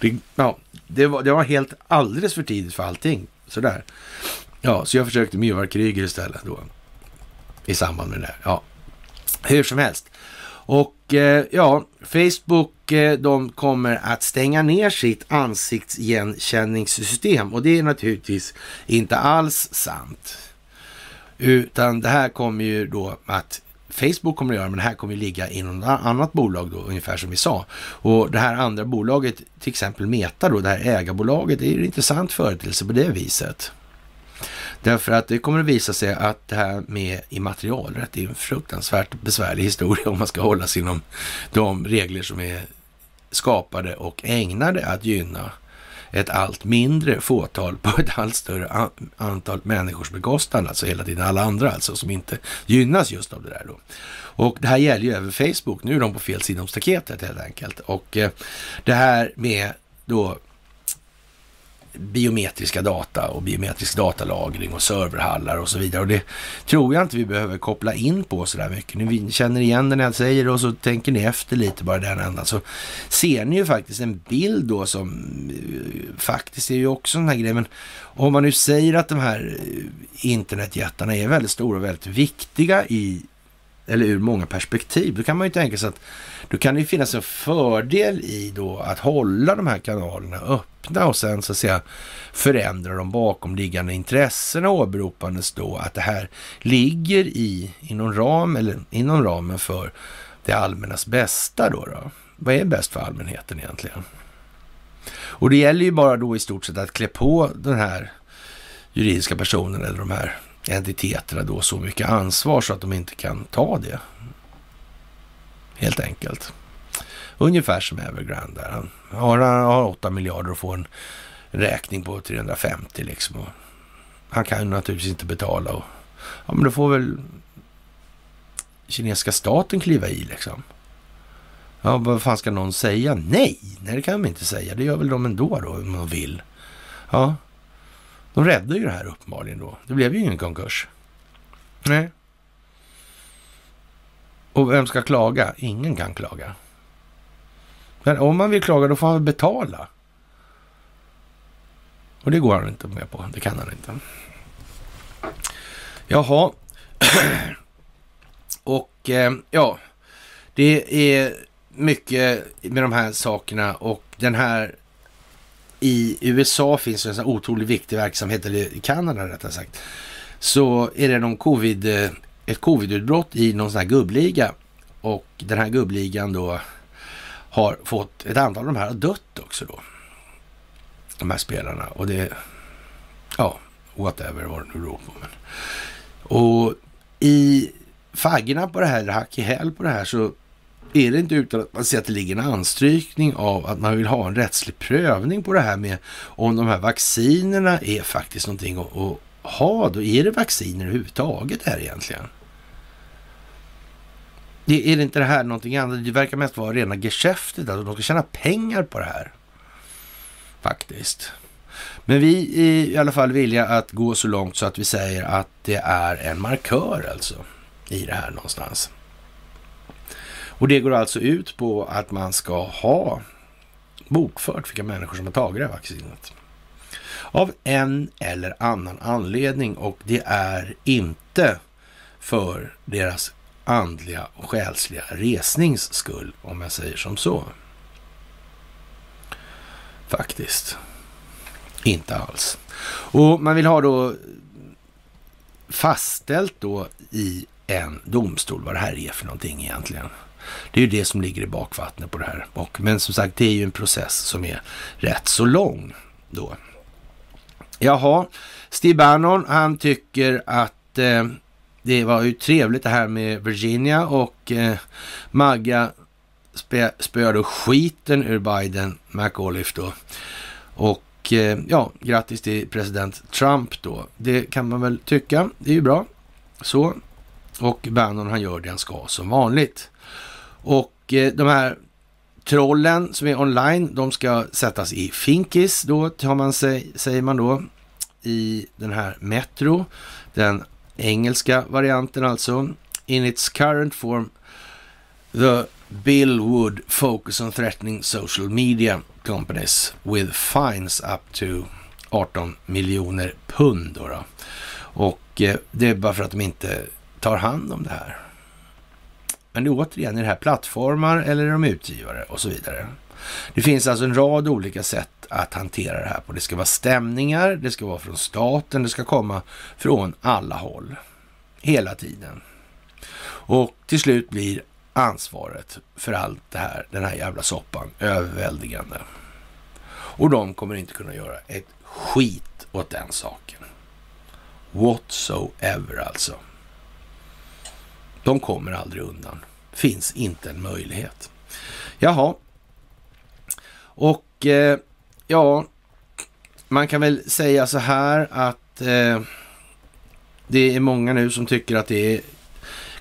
Det, ja, det, var, det var helt alldeles för tidigt för allting. Sådär. Ja, så jag försökte med Kryger istället då. I samband med det där. Ja, hur som helst. Och eh, ja, Facebook eh, de kommer att stänga ner sitt ansiktsigenkänningssystem och det är naturligtvis inte alls sant. Utan det här kommer ju då att Facebook kommer att göra, men det här kommer att ligga inom ett annat bolag då, ungefär som vi sa. Och det här andra bolaget, till exempel Meta då, det här ägarbolaget, det är en intressant företeelse på det viset. Därför att det kommer att visa sig att det här med immaterialrätt är en fruktansvärt besvärlig historia om man ska hålla sig inom de regler som är skapade och ägnade att gynna ett allt mindre fåtal på ett allt större antal människors bekostnad, alltså hela tiden alla andra alltså som inte gynnas just av det där då. Och det här gäller ju även Facebook. Nu är de på fel sida om staketet helt enkelt. Och eh, det här med då biometriska data och biometrisk datalagring och serverhallar och så vidare. Och det tror jag inte vi behöver koppla in på så där mycket. Ni känner igen det när jag säger det och så tänker ni efter lite bara den ändan. Så ser ni ju faktiskt en bild då som eh, faktiskt är ju också en här grej. Men om man nu säger att de här eh, internetjättarna är väldigt stora och väldigt viktiga i eller ur många perspektiv. Då kan man ju tänka sig att då kan det finnas en fördel i då att hålla de här kanalerna öppna och sen så att säga förändra de bakomliggande intressena åberopandes då att det här ligger i, inom, ram, eller inom ramen för det allmännas bästa då, då. Vad är bäst för allmänheten egentligen? Och det gäller ju bara då i stort sett att klä på den här juridiska personen eller de här entiteterna då så mycket ansvar så att de inte kan ta det. Helt enkelt. Ungefär som Evergrande där. Han har, han har 8 miljarder och får en räkning på 350 liksom. Och han kan ju naturligtvis inte betala. Och, ja, men då får väl kinesiska staten kliva i liksom. Ja, vad fan ska någon säga? Nej, nej det kan de inte säga. Det gör väl de ändå då om de vill. Ja, de räddade ju det här uppenbarligen då. Det blev ju ingen konkurs. Nej. Och vem ska klaga? Ingen kan klaga. Men om man vill klaga, då får han betala. Och det går han inte med på. Det kan han inte. Jaha. <clears throat> Och eh, ja, det är mycket med de här sakerna och den här i USA finns en sån otroligt viktig verksamhet, eller i Kanada rättare sagt, så är det någon covid, eh, ett covidutbrott i någon sån här gubbliga. Och den här gubbligan då har fått, ett antal av de här har dött också då. De här spelarna. Och det, ja, whatever vad det nu beror på. Men. Och i faggorna på det här, eller hack i häl på det här, så är det inte utan att man ser att det ligger en anstrykning av att man vill ha en rättslig prövning på det här med om de här vaccinerna är faktiskt någonting att, att ha. Då är det vacciner överhuvudtaget här egentligen? Är det inte det här någonting annat? Det verkar mest vara rena geschäftet, att de ska tjäna pengar på det här. Faktiskt. Men vi är i alla fall villiga att gå så långt så att vi säger att det är en markör alltså i det här någonstans. Och det går alltså ut på att man ska ha bokfört vilka människor som har tagit det här vaccinet. Av en eller annan anledning och det är inte för deras andliga och själsliga resnings skull, om jag säger som så. Faktiskt. Inte alls. Och man vill ha då fastställt då i en domstol vad det här är för någonting egentligen. Det är ju det som ligger i bakvattnet på det här. Och, men som sagt, det är ju en process som är rätt så lång då. Jaha, Steve Bannon, han tycker att eh, det var ju trevligt det här med Virginia och eh, Magga spö, spöade skiten ur Biden, McAuliffe då. Och eh, ja, grattis till president Trump då. Det kan man väl tycka, det är ju bra. Så. Och Bannon han gör det han ska som vanligt. Och eh, de här trollen som är online, de ska sättas i finkis då, tar man sig, säger man då, i den här Metro, den engelska varianten alltså. In its current form, the bill would focus on threatening social media companies with fines up to 18 miljoner pund. Då, då. Och eh, det är bara för att de inte tar hand om det här. Men det är återigen, är det här plattformar eller är de utgivare och så vidare. Det finns alltså en rad olika sätt att hantera det här på. Det ska vara stämningar, det ska vara från staten, det ska komma från alla håll. Hela tiden. Och till slut blir ansvaret för allt det här, den här jävla soppan, överväldigande. Och de kommer inte kunna göra ett skit åt den saken. Whatsoever alltså. De kommer aldrig undan. Finns inte en möjlighet. Jaha. Och eh, ja, man kan väl säga så här att eh, det är många nu som tycker att det är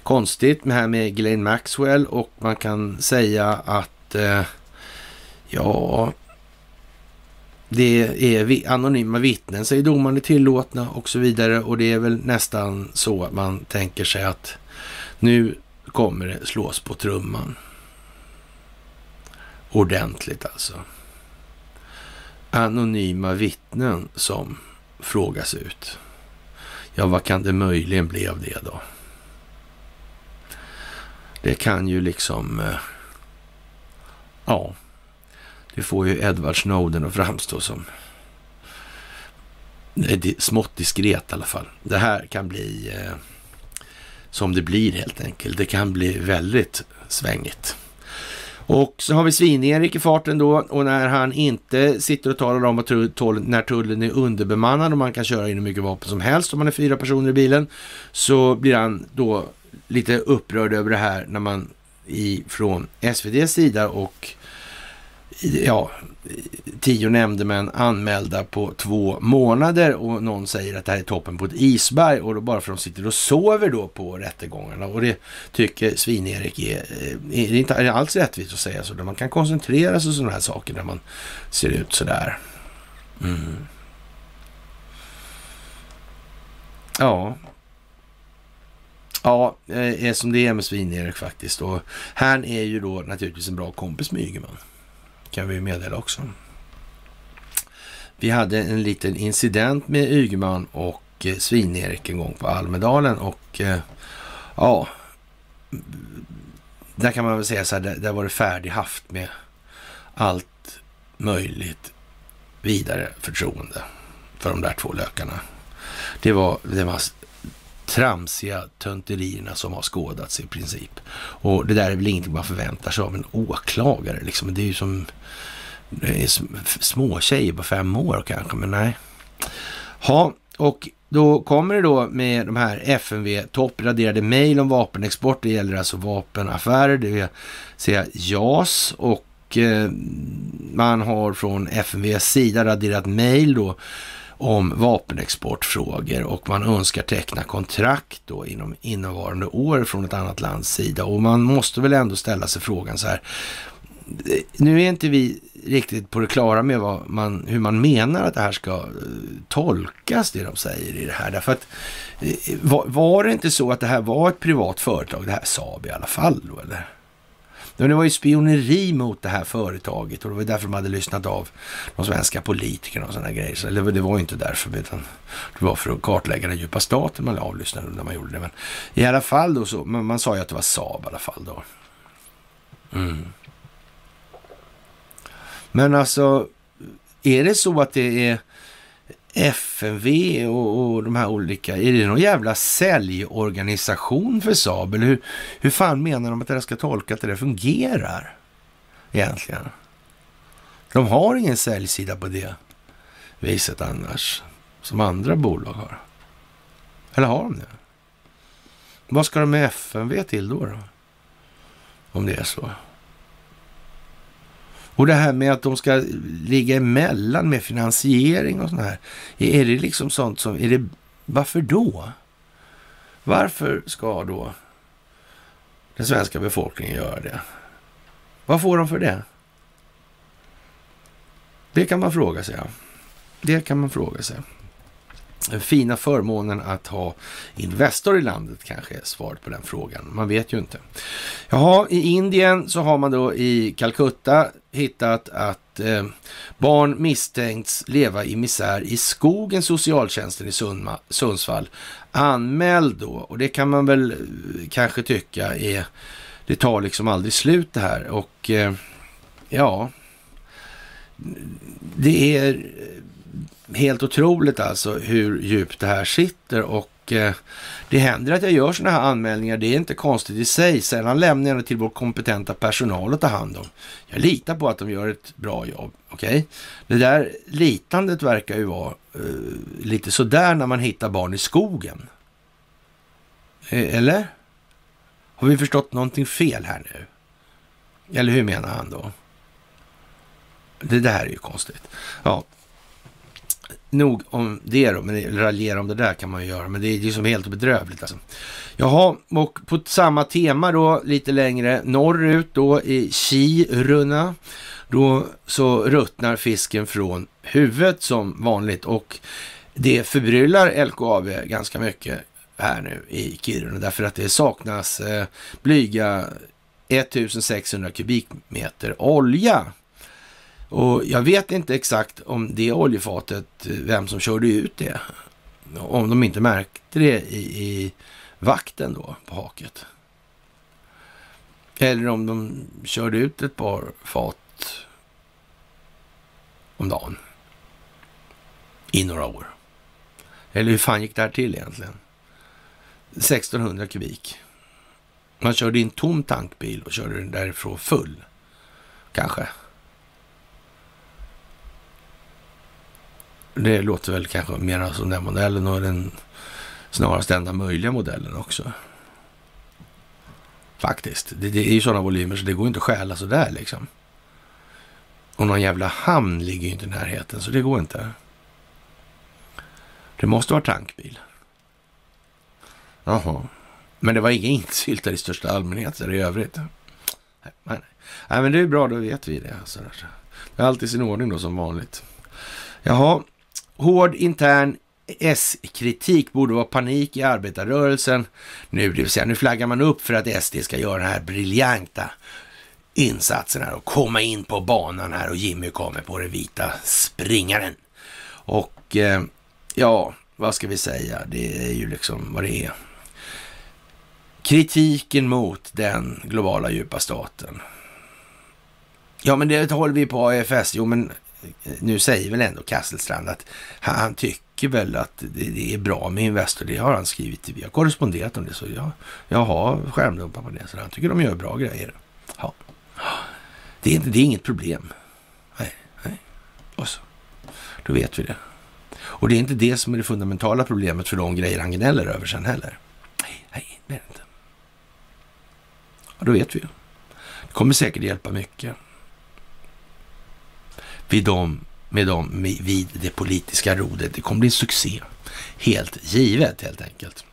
konstigt med här med Glenn Maxwell och man kan säga att eh, ja, det är anonyma vittnen, säger domaren är tillåtna och så vidare. Och det är väl nästan så att man tänker sig att nu kommer det slås på trumman. Ordentligt alltså. Anonyma vittnen som frågas ut. Ja, vad kan det möjligen bli av det då? Det kan ju liksom... Eh, ja, det får ju Edward Snowden att framstå som eh, smått diskret i alla fall. Det här kan bli eh, som det blir helt enkelt. Det kan bli väldigt svängigt. Och så har vi Svin-Erik i farten då och när han inte sitter och talar om att när tullen är underbemannad och man kan köra in hur mycket vapen som helst om man är fyra personer i bilen så blir han då lite upprörd över det här när man från SVDs sida och ja, tio nämndemän anmälda på två månader och någon säger att det här är toppen på ett isberg och då bara för att de sitter och sover då på rättegångarna och det tycker Svin-Erik är, eh, är, inte är alls rättvist att säga så. Man kan koncentrera sig på sådana här saker när man ser ut sådär. Mm. Ja. Ja, eh, är som det är med Svin-Erik faktiskt. Och han är ju då naturligtvis en bra kompis med Ygeman kan vi meddela också. Vi hade en liten incident med Ygeman och eh, Svin-Erik en gång på Almedalen och eh, ja, där kan man väl säga så här, där var det färdighaft med allt möjligt vidare förtroende för de där två lökarna. Det var, det var tramsiga tönterierna som har skådats i princip. Och det där är väl ingenting man förväntar sig av en åklagare. Liksom. Det är ju som småtjejer är små tjejer på fem år kanske, men nej. Ja, och då kommer det då med de här FMV toppraderade mejl om vapenexport. Det gäller alltså vapenaffärer, det vill säga JAS och eh, man har från FMVs sida raderat mejl då om vapenexportfrågor och man önskar teckna kontrakt då inom innevarande år från ett annat lands sida. Och man måste väl ändå ställa sig frågan så här. Eh, nu är inte vi riktigt på det klara med vad man, hur man menar att det här ska eh, tolkas, det de säger i det här. Därför att eh, var, var det inte så att det här var ett privat företag, det här Saab i alla fall då, eller? Men det var ju spioneri mot det här företaget och det var därför de hade lyssnat av de svenska politikerna och sådana grejer. Så, eller det var ju inte därför, utan det var för att kartlägga den djupa staten man avlyssnade när man gjorde det. Men i alla fall då så, man, man sa ju att det var Saab i alla fall då. Mm. Men alltså, är det så att det är FMV och, och, de här olika, är det någon jävla säljorganisation för Saab? Eller hur, hur fan menar de att det här ska tolka att det där fungerar egentligen? De har ingen säljsida på det viset annars, som andra bolag har. Eller har de det? Vad ska de med FMV till då? då? Om det är så. Och det här med att de ska ligga emellan med finansiering och sånt här. Är det liksom sånt som, är det, varför då? Varför ska då den svenska befolkningen göra det? Vad får de för det? Det kan man fråga sig. Det kan man fråga sig fina förmånen att ha Investor i landet kanske är svaret på den frågan. Man vet ju inte. Jaha, i Indien så har man då i Calcutta hittat att eh, barn misstänkts leva i misär i skogen, socialtjänsten i Sundma, Sundsvall. Anmäld då, och det kan man väl eh, kanske tycka är det tar liksom aldrig slut det här och eh, ja, det är eh, helt otroligt alltså hur djupt det här sitter och eh, det händer att jag gör sådana här anmälningar. Det är inte konstigt i sig. Sällan lämnar jag det till vår kompetenta personal att ta hand om. Jag litar på att de gör ett bra jobb. Okej? Okay? Det där litandet verkar ju vara uh, lite sådär när man hittar barn i skogen. Eh, eller? Har vi förstått någonting fel här nu? Eller hur menar han då? Det där är ju konstigt. Ja, nog om det då, men raljera om det där kan man ju göra, men det är ju som helt bedrövligt alltså. Jaha, och på samma tema då, lite längre norrut då i Kiruna, då så ruttnar fisken från huvudet som vanligt och det förbryllar LKAB ganska mycket här nu i Kiruna därför att det saknas eh, blyga 1600 kubikmeter olja och jag vet inte exakt om det oljefatet, eh, vem som körde ut det. Om de inte märkte det i, i vakten då på haket. Eller om de körde ut ett par fat om dagen i några år. Eller hur fan gick det här till egentligen? 1600 kubik. Man körde in tom tankbil och körde den därifrån full. Kanske. Det låter väl kanske mer som den modellen och den snarast enda möjliga modellen också. Faktiskt. Det, det är ju sådana volymer så det går inte att stjäla sådär liksom. Och någon jävla hamn ligger ju inte i närheten så det går inte. Det måste vara tankbil. Jaha. Men det var inga insyltar i största allmänhet i övrigt. Nej, nej. nej, men det är bra, då vet vi det. Alltså. Det är alltid sin ordning då som vanligt. Jaha, Hård intern S-kritik borde vara panik i arbetarrörelsen nu, det vill säga nu flaggar man upp för att SD ska göra den här briljanta insatsen här och komma in på banan här och Jimmy kommer på den vita springaren. Och eh, ja, vad ska vi säga? Det är ju liksom vad det är. Kritiken mot den globala djupa staten. Ja, men det håller vi på AFS. Jo, men nu säger väl ändå Kasselstrand att han tycker väl att det är bra med Investor. Det har han skrivit. Vi har korresponderat om det, så jag, jag har skärmdumpar på det. Så han tycker de gör bra grejer. Ja. Det, är inte, det är inget problem. Nej, nej. Och så. Då vet vi det. Och det är inte det som är det fundamentala problemet för de grejer han gnäller över sen heller. Nej, nej, det är det inte. Ja, då vet vi ju. Det kommer säkert hjälpa mycket vid dem, med dem vid det politiska rodet. Det kommer bli en succé. Helt givet helt enkelt.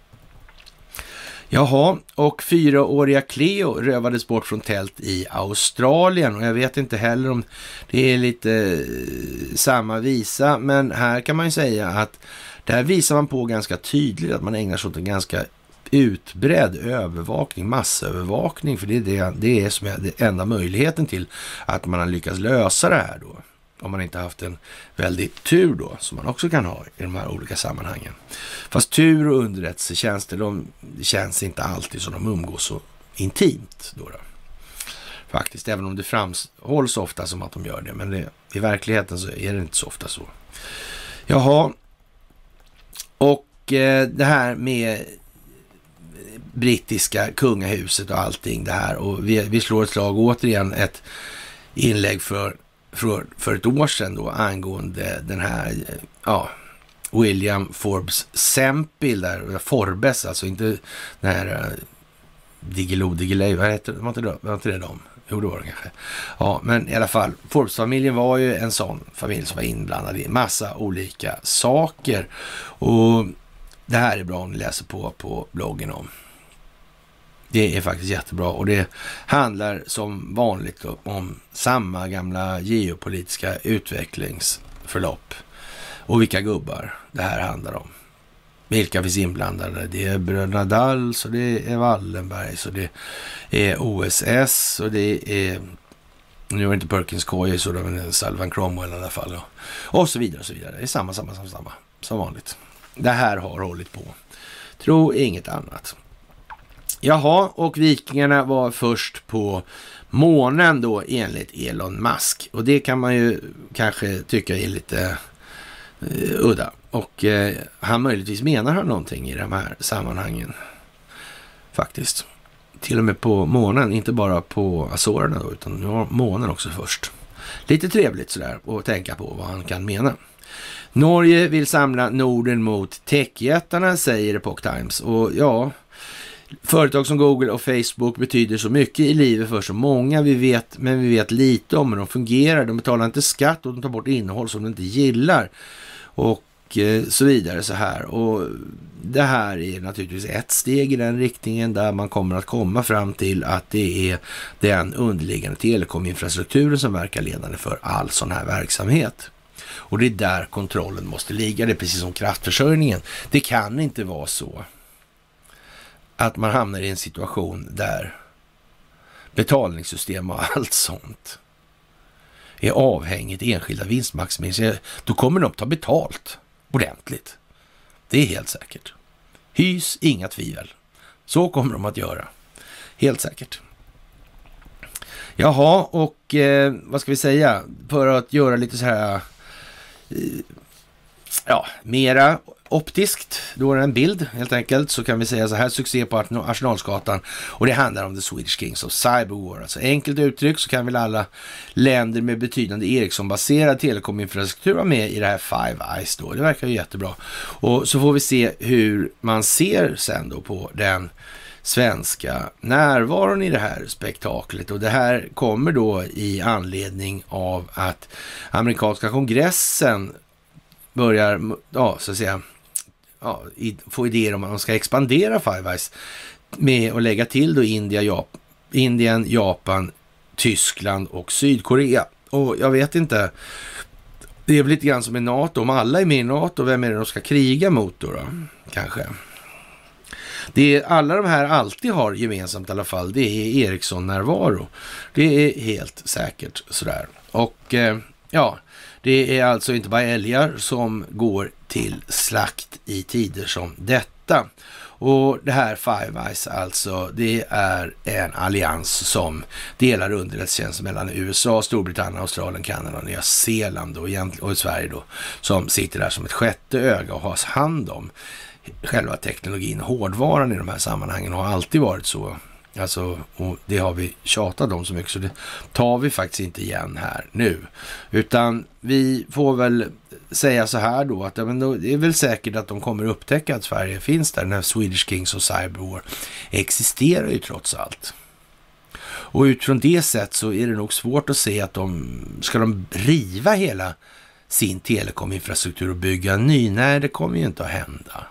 Jaha, och fyraåriga Cleo rövades bort från tält i Australien och jag vet inte heller om det är lite eh, samma visa, men här kan man ju säga att där visar man på ganska tydligt att man ägnar sig åt en ganska utbredd övervakning, massövervakning, för det är, det, det är som är det enda möjligheten till att man har lyckats lösa det här då om man inte haft en väldig tur då, som man också kan ha i de här olika sammanhangen. Fast tur och underrättelsetjänster, de känns inte alltid som de umgås så intimt. Då, då. Faktiskt, även om det framhålls ofta som att de gör det. Men det, i verkligheten så är det inte så ofta så. Jaha, och eh, det här med brittiska kungahuset och allting det här. Och vi, vi slår ett slag återigen ett inlägg för för, för ett år sedan då angående den här, ja, William Forbes Sempil, där, Forbes alltså, inte den här eh, Diggiloo Diggiley, vad heter var inte det, var inte det de? Jo, det var det kanske. Ja, men i alla fall, Forbes-familjen var ju en sån familj som var inblandad i massa olika saker. Och det här är bra om ni läser på på bloggen om. Det är faktiskt jättebra och det handlar som vanligt om samma gamla geopolitiska utvecklingsförlopp och vilka gubbar det här handlar om. Vilka finns inblandade? Det är bröderna Dals och det är Wallenbergs och det är OSS och det är nu är inte Perkins Coie så men Salvan Cromwell i alla fall. Och så vidare och så vidare. Det är samma, samma, samma, samma som vanligt. Det här har hållit på. Tro inget annat. Jaha, och vikingarna var först på månen då enligt Elon Musk. Och det kan man ju kanske tycka är lite uh, udda. Och uh, han möjligtvis menar han någonting i de här sammanhangen. Faktiskt. Till och med på månen, inte bara på Azorerna då, utan månen också först. Lite trevligt sådär att tänka på vad han kan mena. Norge vill samla Norden mot techjättarna, säger Epoch Times. Och ja, företag som Google och Facebook betyder så mycket i livet för så många. Vi vet, men vi vet lite om hur de fungerar. De betalar inte skatt och de tar bort innehåll som de inte gillar. Och eh, så vidare så här. Och det här är naturligtvis ett steg i den riktningen där man kommer att komma fram till att det är den underliggande telekominfrastrukturen som verkar ledande för all sån här verksamhet. Och det är där kontrollen måste ligga. Det är precis som kraftförsörjningen. Det kan inte vara så att man hamnar i en situation där betalningssystem och <laughs> allt sånt är avhängigt enskilda vinstmaximeringar. Då kommer de ta betalt ordentligt. Det är helt säkert. Hys inga tvivel. Så kommer de att göra. Helt säkert. Jaha, och eh, vad ska vi säga? För att göra lite så här eh, ja, mera optiskt, då är det en bild helt enkelt, så kan vi säga så här, succé på Arsenalsgatan och det handlar om The Swedish Kings of Cyberwar. Alltså enkelt uttryckt så kan väl alla länder med betydande Ericsson-baserad telekominfrastruktur vara med i det här Five Eyes då. Det verkar ju jättebra. Och så får vi se hur man ser sen då på den svenska närvaron i det här spektaklet. Och det här kommer då i anledning av att amerikanska kongressen börjar, ja, så att säga, ja, få idéer om att de ska expandera Five Eyes med att lägga till då India, Jap Indien, Japan, Tyskland och Sydkorea. Och jag vet inte, det är väl lite grann som i NATO. Om alla är med i NATO, vem är det de ska kriga mot då? då? Kanske. Det är, alla de här alltid har gemensamt i alla fall, det är Ericsson-närvaro. Det är helt säkert sådär. Och eh, ja, det är alltså inte bara älgar som går till slakt i tider som detta. Och det här Five Eyes alltså, det är en allians som delar underrättelsetjänst mellan USA, Storbritannien, Australien, Kanada, Nya Zeeland och, och Sverige då, som sitter där som ett sjätte öga och har hand om själva teknologin, hårdvaran i de här sammanhangen och har alltid varit så. Alltså, och det har vi tjatat om så mycket så det tar vi faktiskt inte igen här nu. Utan vi får väl säga så här då att ja, men då, det är väl säkert att de kommer upptäcka att Sverige finns där. Den här Swedish Kings och Cyberwar existerar ju trots allt. Och utifrån det sätt så är det nog svårt att se att de, ska de riva hela sin telekominfrastruktur och bygga en ny? Nej, det kommer ju inte att hända.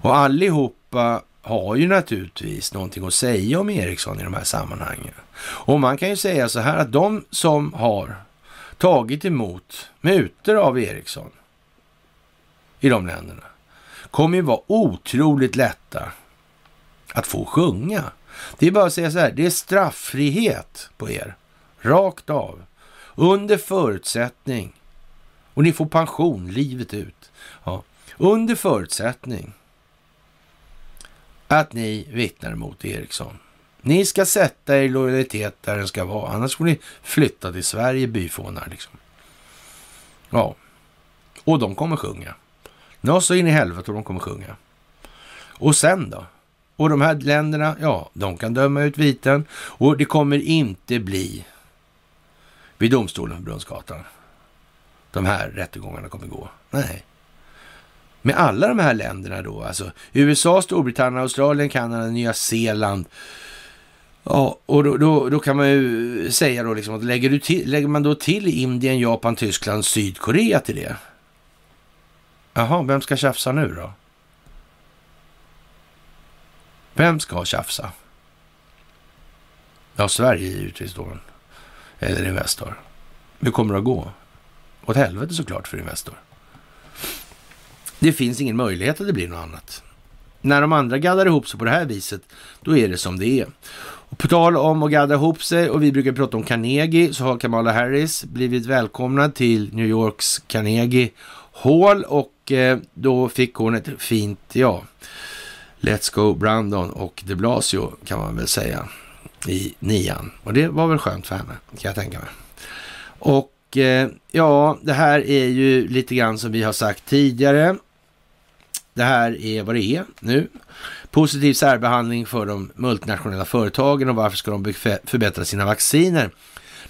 Och allihopa har ju naturligtvis någonting att säga om Ericsson i de här sammanhangen. Och man kan ju säga så här att de som har tagit emot mutor av Ericsson i de länderna kommer ju vara otroligt lätta att få sjunga. Det är bara att säga så här, det är strafffrihet på er. Rakt av. Under förutsättning, och ni får pension livet ut. Ja. Under förutsättning att ni vittnar mot Eriksson. Ni ska sätta er lojalitet där den ska vara, annars får ni flytta till Sverige, byfånar liksom. Ja, och de kommer sjunga. Nå så in i helvete och de kommer sjunga. Och sen då? Och de här länderna, ja, de kan döma ut viten och det kommer inte bli vid domstolen på Brunnsgatan. De här rättegångarna kommer gå. Nej, med alla de här länderna då, alltså USA, Storbritannien, Australien, Kanada, Nya Zeeland. Ja, och då, då, då kan man ju säga då liksom att lägger, du till, lägger man då till Indien, Japan, Tyskland, Sydkorea till det? Jaha, vem ska tjafsa nu då? Vem ska tjafsa? Ja, Sverige givetvis då. Eller Investor. Hur kommer det att gå? Åt helvete såklart för Investor. Det finns ingen möjlighet att det blir något annat. När de andra gaddar ihop sig på det här viset, då är det som det är. Och på tal om att gadda ihop sig och vi brukar prata om Carnegie så har Kamala Harris blivit välkomnad till New Yorks Carnegie Hall och eh, då fick hon ett fint, ja, Let's Go Brandon och de Blasio kan man väl säga i nian. Och det var väl skönt för henne, kan jag tänka mig. Och eh, ja, det här är ju lite grann som vi har sagt tidigare. Det här är vad det är nu. Positiv särbehandling för de multinationella företagen och varför ska de förbättra sina vacciner?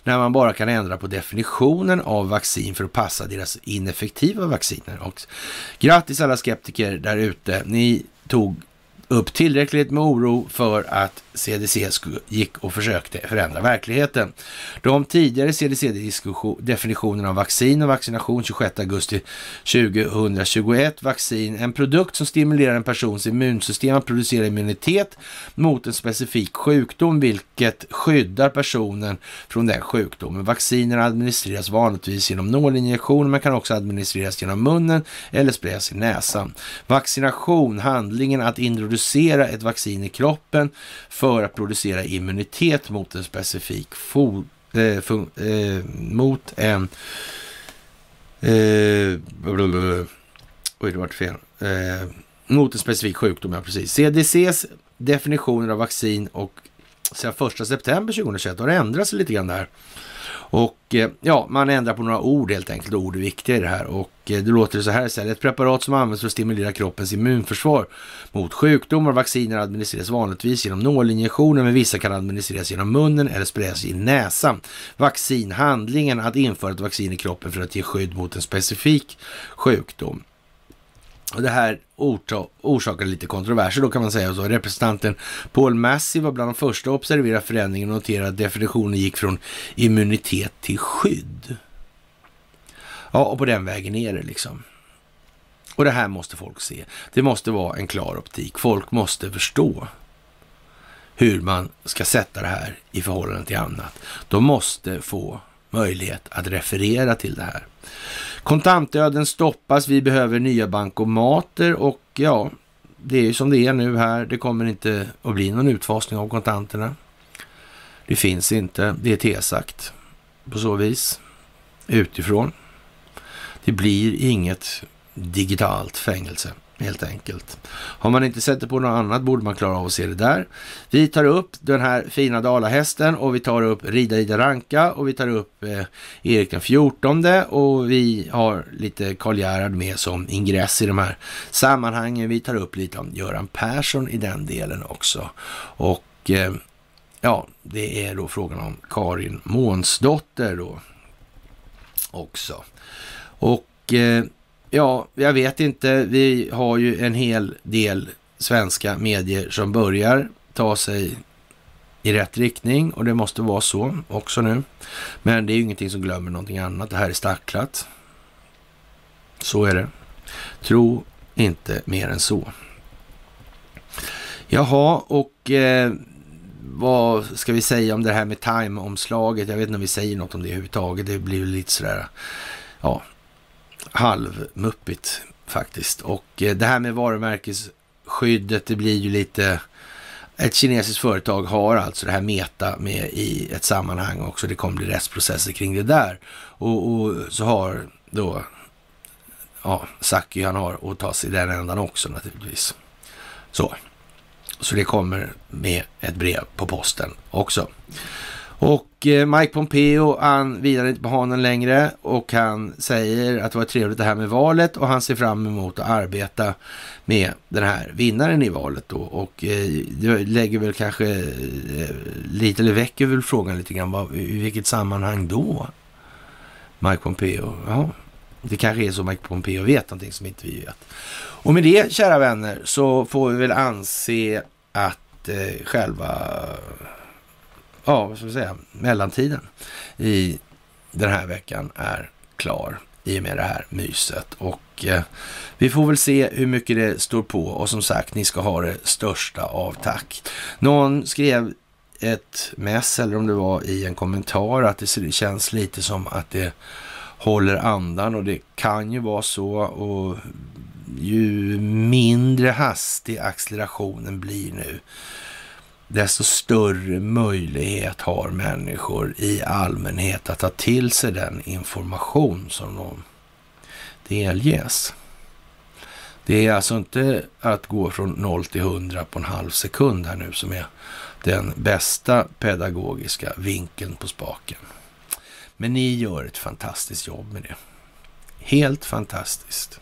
När man bara kan ändra på definitionen av vaccin för att passa deras ineffektiva vacciner. Och grattis alla skeptiker där ute. Ni tog upp tillräckligt med oro för att CDC gick och försökte förändra verkligheten. De tidigare CDC-definitionerna av vaccin och vaccination 26 augusti 2021, vaccin, en produkt som stimulerar en persons immunsystem att producera immunitet mot en specifik sjukdom, vilket skyddar personen från den sjukdomen. Vacciner administreras vanligtvis genom nålinjektion, men kan också administreras genom munnen eller sprayas i näsan. Vaccination, handlingen att introducera ett vaccin i kroppen för för att producera immunitet mot en specifik fo, eh, eh, mot en eh, Oj, det vart fel. Eh, mot en specifik sjukdom, ja precis. CDCs definitioner av vaccin och sedan första september 2021 har det ändrats lite grann där. Och eh, ja, man ändrar på några ord helt enkelt. Ord är viktiga i det här. Och eh, det låter så här istället. Ett preparat som används för att stimulera kroppens immunförsvar mot sjukdomar. Vacciner administreras vanligtvis genom nålinjektioner, men vissa kan administreras genom munnen eller sprayas i näsan. Vaccinhandlingen, att införa ett vaccin i kroppen för att ge skydd mot en specifik sjukdom. Och det här orsakade lite kontroverser då kan man säga. Så representanten Paul Massey var bland de första att observera förändringen och notera att definitionen gick från immunitet till skydd. Ja, och på den vägen är det liksom. Och det här måste folk se. Det måste vara en klar optik. Folk måste förstå hur man ska sätta det här i förhållande till annat. De måste få möjlighet att referera till det här. Kontantdöden stoppas, vi behöver nya bankomater och ja, det är ju som det är nu här. Det kommer inte att bli någon utfasning av kontanterna. Det finns inte, det är tesagt på så vis utifrån. Det blir inget digitalt fängelse helt enkelt. Har man inte sett det på något annat borde man klara av att se det där. Vi tar upp den här fina dalahästen och vi tar upp Rida Ida Ranka och vi tar upp eh, Erik den 14 och vi har lite Karl Gerhard med som ingress i de här sammanhangen. Vi tar upp lite om Göran Persson i den delen också. Och eh, ja, det är då frågan om Karin Månsdotter då också. Och eh, Ja, jag vet inte. Vi har ju en hel del svenska medier som börjar ta sig i rätt riktning och det måste vara så också nu. Men det är ju ingenting som glömmer någonting annat. Det här är stacklat. Så är det. Tro inte mer än så. Jaha, och eh, vad ska vi säga om det här med time-omslaget? Jag vet inte om vi säger något om det överhuvudtaget. Det blir lite sådär, ja, halvmuppigt faktiskt. Och eh, det här med varumärkesskyddet, det blir ju lite... Ett kinesiskt företag har alltså det här Meta med i ett sammanhang också. Det kommer bli rättsprocesser kring det där. Och, och så har då ja, Saki han har att ta sig den ändan också naturligtvis. Så. Så det kommer med ett brev på posten också. Och eh, Mike Pompeo, han vilar inte på hanen längre och han säger att det var trevligt det här med valet och han ser fram emot att arbeta med den här vinnaren i valet då. Och eh, det lägger väl kanske eh, lite, eller väcker väl frågan lite grann, vad, i vilket sammanhang då? Mike Pompeo, ja, det kanske är så Mike Pompeo vet någonting som inte vi vet. Och med det, kära vänner, så får vi väl anse att eh, själva ja, vad ska vi säga, mellantiden i den här veckan är klar i och med det här myset. Och eh, vi får väl se hur mycket det står på och som sagt, ni ska ha det största av tack. Någon skrev ett mess eller om det var i en kommentar att det känns lite som att det håller andan och det kan ju vara så och ju mindre hastig accelerationen blir nu desto större möjlighet har människor i allmänhet att ta till sig den information som de delges. Det är alltså inte att gå från 0 till 100 på en halv sekund här nu som är den bästa pedagogiska vinkeln på spaken. Men ni gör ett fantastiskt jobb med det. Helt fantastiskt.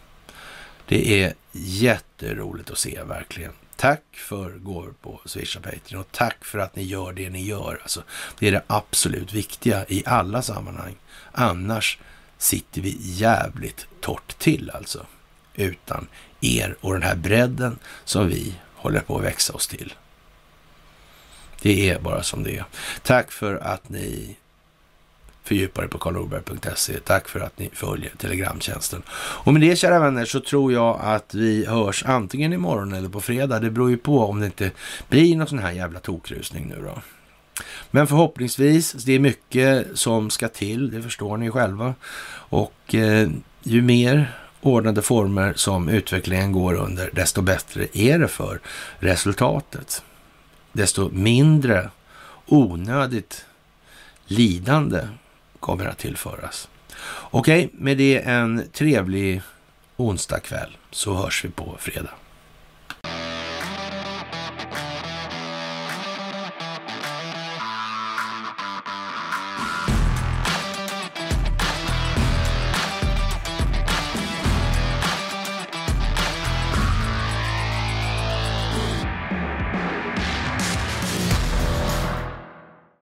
Det är jätteroligt att se verkligen. Tack för gåvor på Swish och Patreon och tack för att ni gör det ni gör. Alltså, det är det absolut viktiga i alla sammanhang. Annars sitter vi jävligt torrt till alltså. Utan er och den här bredden som vi håller på att växa oss till. Det är bara som det är. Tack för att ni fördjupa dig på karlnorberg.se. Tack för att ni följer Telegramtjänsten. Och med det, kära vänner, så tror jag att vi hörs antingen imorgon eller på fredag. Det beror ju på om det inte blir någon sån här jävla tokrusning nu då. Men förhoppningsvis, det är mycket som ska till, det förstår ni själva. Och eh, ju mer ordnade former som utvecklingen går under, desto bättre är det för resultatet. Desto mindre onödigt lidande kommer att tillföras. Okej, med det en trevlig onsdagkväll, så hörs vi på fredag.